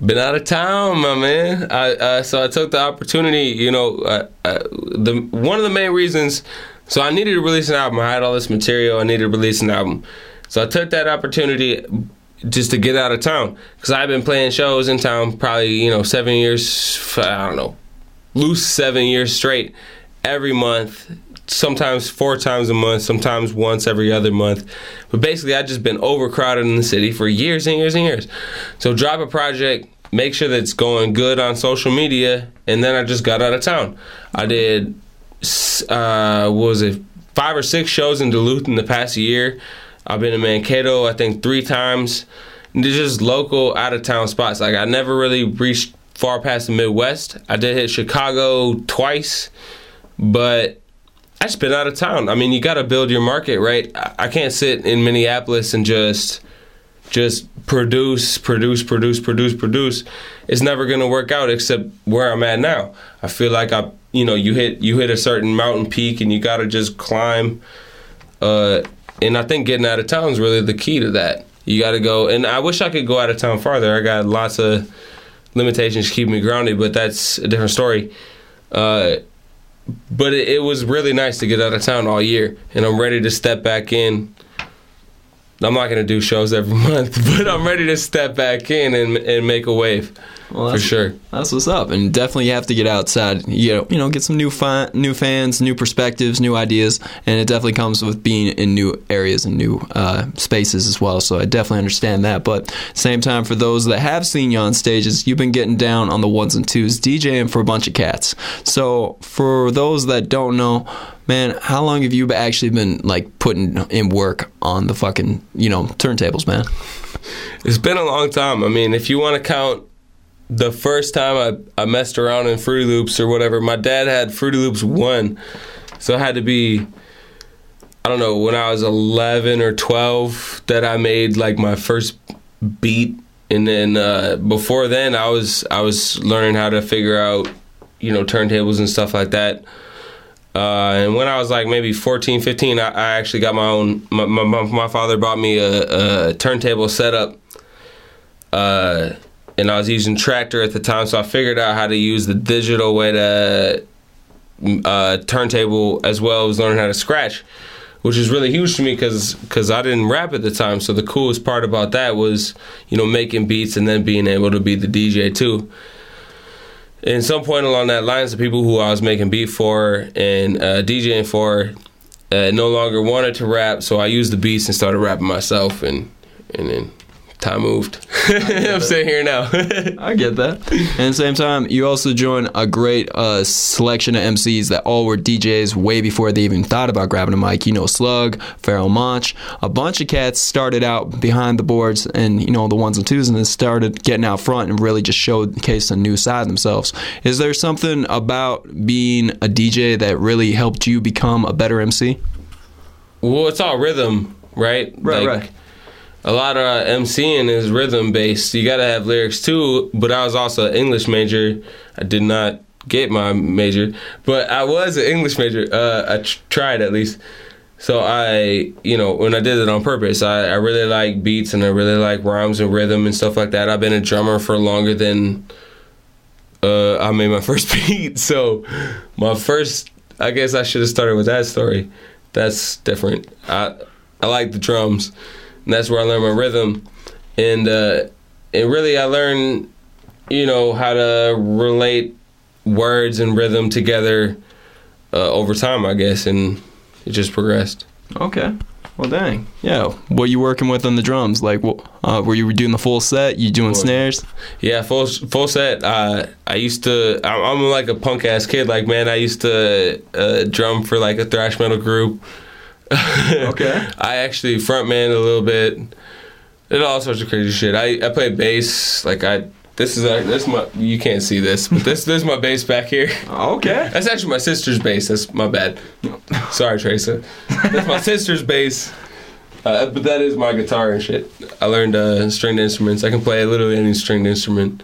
[SPEAKER 19] Been out of town, my man. I uh, so I took the opportunity. You know, the one of the main reasons. So I needed to release an album. I had all this material. I needed to release an album. So I took that opportunity just to get out of town because I've been playing shows in town probably you know seven years. I don't know, loose seven years straight, every month. Sometimes four times a month, sometimes once every other month. But basically, I've just been overcrowded in the city for years and years and years. So drop a project, make sure that it's going good on social media, and then I just got out of town. I did, uh, was it, five or six shows in Duluth in the past year. I've been to Mankato, I think, three times. Just local, out of town spots. Like, I never really reached far past the Midwest. I did hit Chicago twice, but I just been out of town. I mean, you got to build your market, right? I can't sit in Minneapolis and just just produce, produce, produce, produce, produce. It's never gonna work out except where I'm at now. I feel like I, you know, you hit you hit a certain mountain peak and you got to just climb. Uh, and I think getting out of town is really the key to that. You got to go, and I wish I could go out of town farther. I got lots of limitations to keep me grounded, but that's a different story. Uh, but it, it was really nice to get out of town all year, and I'm ready to step back in. I'm not gonna do shows every month, but I'm ready to step back in and and make a wave
[SPEAKER 1] Well,
[SPEAKER 19] for sure.
[SPEAKER 1] That's what's up, and definitely you have to get outside. You know, you know, get some new fi- new fans, new perspectives, new ideas, and it definitely comes with being in new areas and new uh, spaces as well. So I definitely understand that. But same time, for those that have seen you on stages, you've been getting down on the ones and twos, DJing for a bunch of cats. So for those that don't know. Man, how long have you actually been like putting in work on the fucking you know turntables, man?
[SPEAKER 19] It's been a long time. I mean, if you want to count the first time I, I messed around in Fruity Loops or whatever, my dad had Fruity Loops 1. So it had to be, I don't know, when I was 11 or 12 that I made like my first beat. And then uh, before then, I was I was learning how to figure out, you know, turntables and stuff like that. Uh, and when I was like maybe 14, 15, I, I actually got my own. My, my, my my father bought me a, a turntable setup. Uh, and I was using Traktor at the time, so I figured out how to use the digital way to uh, turntable as well as learning how to scratch, which is really huge to me because because I didn't rap at the time. So the coolest part about that was you know making beats and then being able to be the DJ too in some point along that lines, the people who I was making beat for and uh, DJing for uh, no longer wanted to rap, so I used the beats and started rapping myself, and and then time moved. I'm sitting here now.
[SPEAKER 1] I get that. And at the same time, you also joined a great uh, selection of MCs that all were DJs way before they even thought about grabbing a mic. You know, Slug, Pharoah Monch, a bunch of cats started out behind the boards and, you know, the ones and twos and then started getting out front and really just showcased a new side of themselves. Is there something about being a DJ that really helped you become a better MC?
[SPEAKER 19] well, it's all rhythm, right?
[SPEAKER 1] Right,
[SPEAKER 19] Like,
[SPEAKER 1] right.
[SPEAKER 19] A lot of uh, MCing is rhythm based. You got to have lyrics too. But I was also an English major. I did not get my major, but I was an English major. Uh, I tr- tried at least. So I, you know, when I did it on purpose, I, I really like beats and I really like rhymes and rhythm and stuff like that. I've been a drummer for longer than uh, I made my first beat. So my first, I guess I should have started with that story. That's different. I I like the drums, and that's where I learned my rhythm, and uh, and really I learned, you know, how to relate words and rhythm together uh, over time, I guess, and it just progressed.
[SPEAKER 1] Okay. Well, dang. Yeah. What you working with on the drums? Like, uh, were you doing the full set? You doing snares?
[SPEAKER 19] Yeah, full full set. Uh, I used to. I'm, I'm like a punk ass kid. Like man, I used to uh, drum for like a thrash metal group.
[SPEAKER 1] okay.
[SPEAKER 19] I actually frontman a little bit. Did all sorts of crazy shit. I I played bass. Like I This is a, this my you can't see this, but this this is my bass back here.
[SPEAKER 20] Okay.
[SPEAKER 19] That's actually my sister's bass. That's my bad. Sorry, Teresa. That's my sister's bass. Uh, but that is my guitar and shit. I learned uh, stringed instruments. I can play literally any stringed instrument.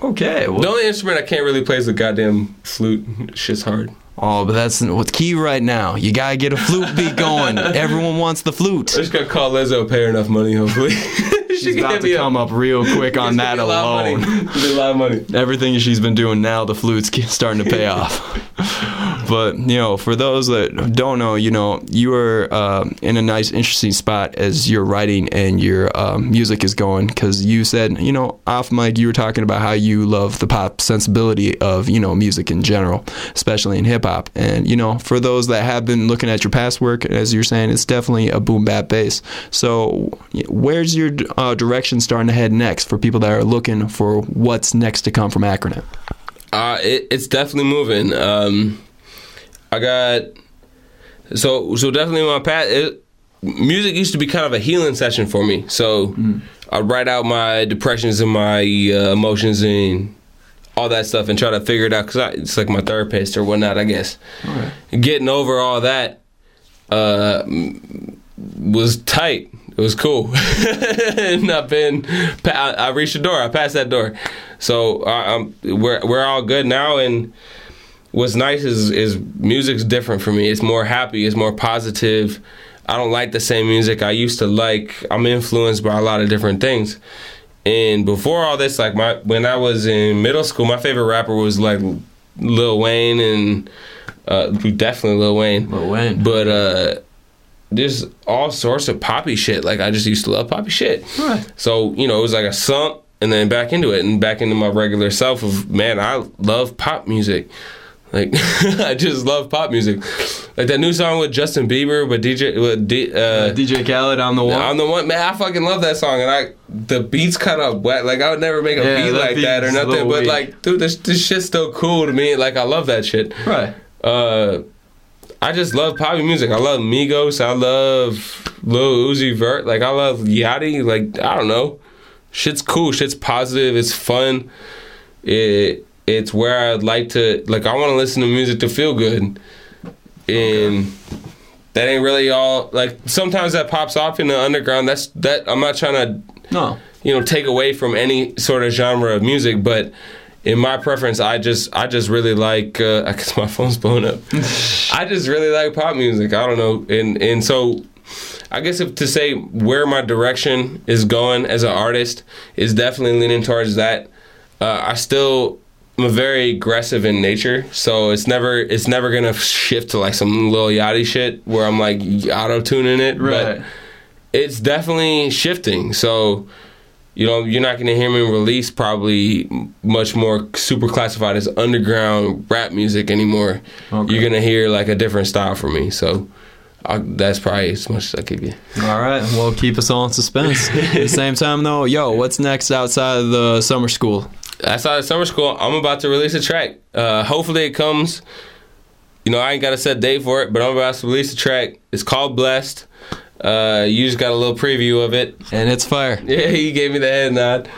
[SPEAKER 20] Okay.
[SPEAKER 19] the only instrument I can't really play is the goddamn flute. Shit's hard.
[SPEAKER 1] Oh, but that's what's key right now. You gotta get a flute beat going. Everyone wants the flute.
[SPEAKER 19] I just gotta call Lizzo, pay her enough money, hopefully.
[SPEAKER 1] She's about to come up real quick on that
[SPEAKER 19] a lot of
[SPEAKER 1] alone.
[SPEAKER 19] money. A lot of money.
[SPEAKER 1] Everything she's been doing now, the flute's starting to pay off. But you know, for those that don't know, you know, you are uh, in a nice, interesting spot as your writing and your um, music is going. Because you said, you know, off mic, you were talking about how you love the pop sensibility of you know music in general, especially in hip hop. And you know, for those that have been looking at your past work, as you're saying, it's definitely a boom bap bass. So, where's your uh, direction starting to head next for people that are looking for what's next to come from Acronym?
[SPEAKER 19] Uh, it, it's definitely moving. Um, I got so so definitely my path. It, music used to be kind of a healing session for me. So I'd write out my depressions and my uh, emotions and all that stuff and try to figure it out because it's like my therapist or whatnot. I guess getting over all that uh, was tight. It was cool. and I've been, I I reached the door. I passed that door. So I, I'm, we're we're all good now. And what's nice is is music's different for me. It's more happy. It's more positive. I don't like the same music I used to like. I'm influenced by a lot of different things. And before all this, like my when I was in middle school, my favorite rapper was like Lil Wayne and uh, definitely Lil Wayne.
[SPEAKER 20] Lil Wayne.
[SPEAKER 19] But uh, there's all sorts of poppy shit. Like I just used to love poppy shit.
[SPEAKER 20] Right.
[SPEAKER 19] So you know, it was like a slump, and then back into it, and back into my regular self of man, I love pop music. Like I just love pop music. Like that new song with Justin Bieber, with DJ with D, uh,
[SPEAKER 20] DJ Khaled on the one.
[SPEAKER 19] on the one man, I fucking love that song, and I the beat's kind of wet. Like I would never make a
[SPEAKER 20] Yeah,
[SPEAKER 19] beat
[SPEAKER 20] that
[SPEAKER 19] like
[SPEAKER 20] beat
[SPEAKER 19] that or nothing. But like, dude, this this shit's still cool to me. Like I love that shit.
[SPEAKER 20] Right.
[SPEAKER 19] Uh, I just love poppy music. I love Migos. I love Lil Uzi Vert. Like I love Yachty. Like I don't know, shit's cool. Shit's positive. It's fun. It it's where I'd like to like. I want to listen to music to feel good, and that ain't really all. Like sometimes that pops off in the underground. That's that. I'm not trying to
[SPEAKER 20] No.
[SPEAKER 19] you know take away from any sort of genre of music but in my preference i just i just really like uh i guess my phone's blowing up i just really like pop music i don't know and and so i guess if to say where my direction is going as an artist is definitely leaning towards that uh i still I'm very aggressive in nature, so it's never it's never gonna shift to like some Lil Yachty shit where I'm like auto tuning it.
[SPEAKER 20] Right.
[SPEAKER 19] But it's definitely shifting. So, you know, you're not to hear me release probably much more super classified as underground rap music anymore. You're going to hear like a different style from me. So, I, that's probably as much as I give you.
[SPEAKER 1] All right. Well, keep us all in suspense. At the same time, though, yo, what's next outside of the summer school?
[SPEAKER 19] Outside of summer school, I'm about to release a track. Uh, hopefully, it comes. You know, I ain't got a set date for it, but I'm about to release a track. It's called Blessed. Uh, you just got a little preview of it,
[SPEAKER 1] and it's fire.
[SPEAKER 19] Yeah, he gave me the head nod.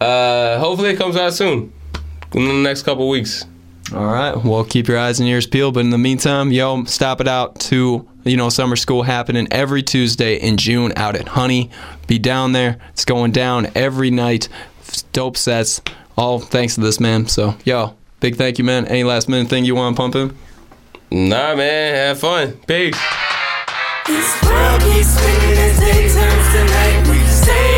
[SPEAKER 19] Uh, hopefully, it comes out soon, in the next couple weeks.
[SPEAKER 1] All right. Well, keep your eyes and ears peeled. But in the meantime, yo, stop it out to, you know, summer school happening every Tuesday in June out at Honey. Be down there. It's going down every night. Dope sets. All thanks to this, man. So, yo, big thank you, man. Any last minute thing you want to pump in?
[SPEAKER 19] Nah, man, have fun. Peace.
[SPEAKER 21] This world keeps spinning as day turns to night. We stay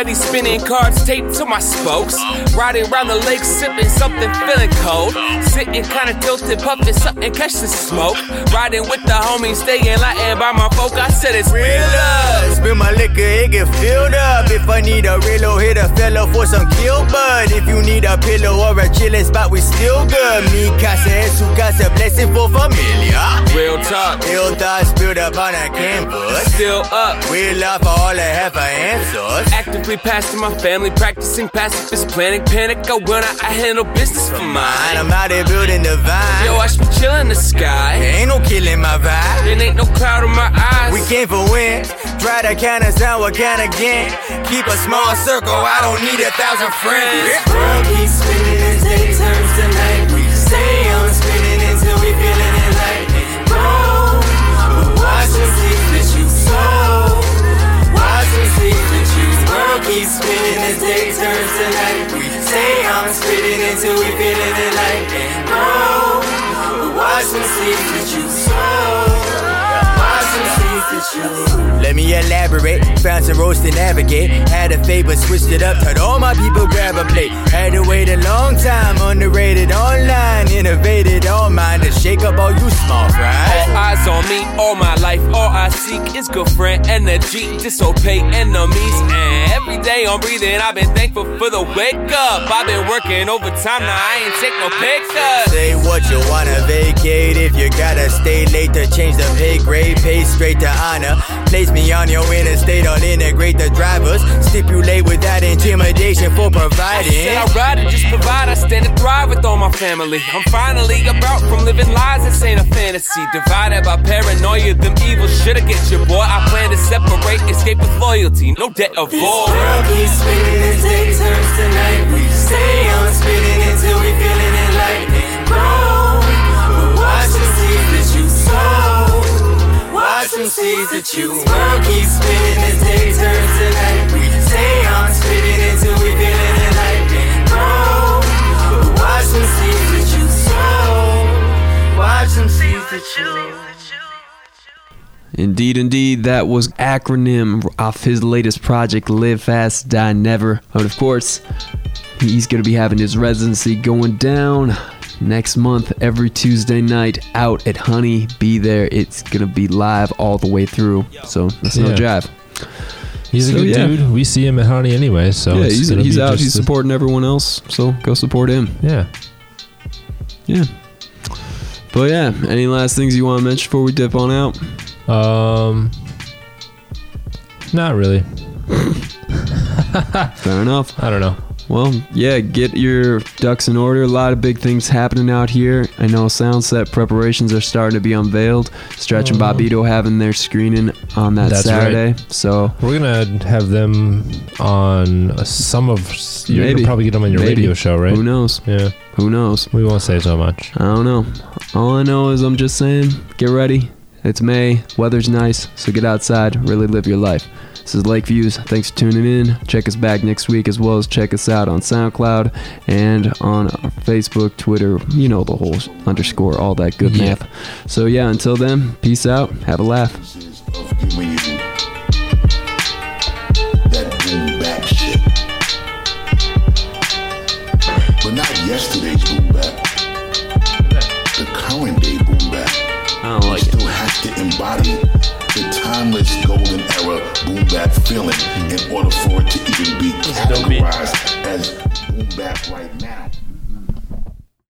[SPEAKER 17] steady spinning cards taped to my spokes. Riding around the lake, sipping something, feeling cold. Sitting kinda tilted, puffing something, catch the smoke. Riding with the homies, staying Latin by my folk. I said it's real love.
[SPEAKER 21] Spill my liquor, it get filled up. If I need a real hit a fellow for some kill bud. If you need a pillow or a chilling spot, we still good. Mi casa es su casa, blessing for familia.
[SPEAKER 17] Real talk.
[SPEAKER 21] Ill thoughts spilled up on a canvas.
[SPEAKER 17] Still up.
[SPEAKER 21] We love for all I have for answers.
[SPEAKER 17] Actively pastoring my family, practicing pacifist planning. Panic, I will not, I handle business for mine.
[SPEAKER 21] I'm out here building the vine.
[SPEAKER 17] Yo, watch me chill in the sky.
[SPEAKER 21] There Ain't no killing my vibe.
[SPEAKER 17] There ain't no cloud in my eyes.
[SPEAKER 21] We came for win. Try to count us out, what kind again? Keep a small circle, I don't need a thousand friends.
[SPEAKER 22] World keeps spinning as day turns to night. We stay on as day turns to night. We stay on spinning until we feeling it like grow. Watch them seeds that you sow.
[SPEAKER 21] Let me elaborate. Found some roads to navigate. Had a favor, switched it up. Told all my people grab a plate. Had to wait a long time. Underrated online. Innovated all mine to shake up all you small fries.
[SPEAKER 17] Eyes on me, all my life, all I seek is good friend energy, disobey enemies. And every day I'm breathing, I've been thankful for the wake up. I've been working overtime, now I ain't take no pay cut.
[SPEAKER 21] Say what you wanna vacate if you gotta stay late to change the pay grade. Pay straight to honor. Place me on your interstate, I'll integrate the drivers. Stipulate without intimidation for providing.
[SPEAKER 17] Said I'd rather just provide, I stand and thrive with all my family. I'm finally about from living lies, this ain't a fantasy. Divided by paranoia, them evil shoulda get your boy. I plan to separate, escape with loyalty, no debt of void.
[SPEAKER 22] World keeps spinning as day turns to night. We stay on spinning until we feeling it like grow. Watch them seeds that you sow. Watch them seeds that you. World keeps spinning as day turns to night. We stay on spinning until we feeling it like grow. Watch them seeds that you sow. Watch them seeds that you.
[SPEAKER 1] Indeed, indeed, that was acronym off his latest project, Live Fast, Die Never. But of course, he's going to be having his residency going down next month, every Tuesday night, out at Honey. Be there. It's going to be live all the way through. So that's no
[SPEAKER 2] Yeah.
[SPEAKER 1] jive.
[SPEAKER 2] He's a good
[SPEAKER 1] yeah.
[SPEAKER 2] dude. We see him at Honey anyway, so
[SPEAKER 1] yeah, he's, he's out. He's supporting everyone else. So go support him.
[SPEAKER 2] Yeah.
[SPEAKER 1] Yeah. But yeah, any last things you want to mention before we dip on out?
[SPEAKER 2] Um, not really.
[SPEAKER 1] Fair enough.
[SPEAKER 2] I don't know.
[SPEAKER 1] Well, yeah, get your ducks in order. A lot of big things happening out here. I know Soundset preparations are starting to be unveiled. Stretch and
[SPEAKER 2] Oh.
[SPEAKER 1] Bobbito having their screening on that
[SPEAKER 2] That's
[SPEAKER 1] Saturday.
[SPEAKER 2] right.
[SPEAKER 1] So
[SPEAKER 2] We're gonna have them on uh, some of. You're
[SPEAKER 1] Maybe.
[SPEAKER 2] gonna probably get them on your
[SPEAKER 1] Maybe.
[SPEAKER 2] radio show, right?
[SPEAKER 1] Who knows?
[SPEAKER 2] Yeah.
[SPEAKER 1] Who knows?
[SPEAKER 2] We won't say so much.
[SPEAKER 1] I don't know. All I know is I'm just saying, get ready. It's May. Weather's nice, so get outside. Really live your life. This is Lake Views. Thanks for tuning in. Check us back next week as well as check us out on SoundCloud and on Facebook, Twitter. You know the whole underscore, all that good
[SPEAKER 2] Yeah.
[SPEAKER 1] math. So yeah, until then, peace out. Have a laugh.
[SPEAKER 18] Categorized as boom bap right now.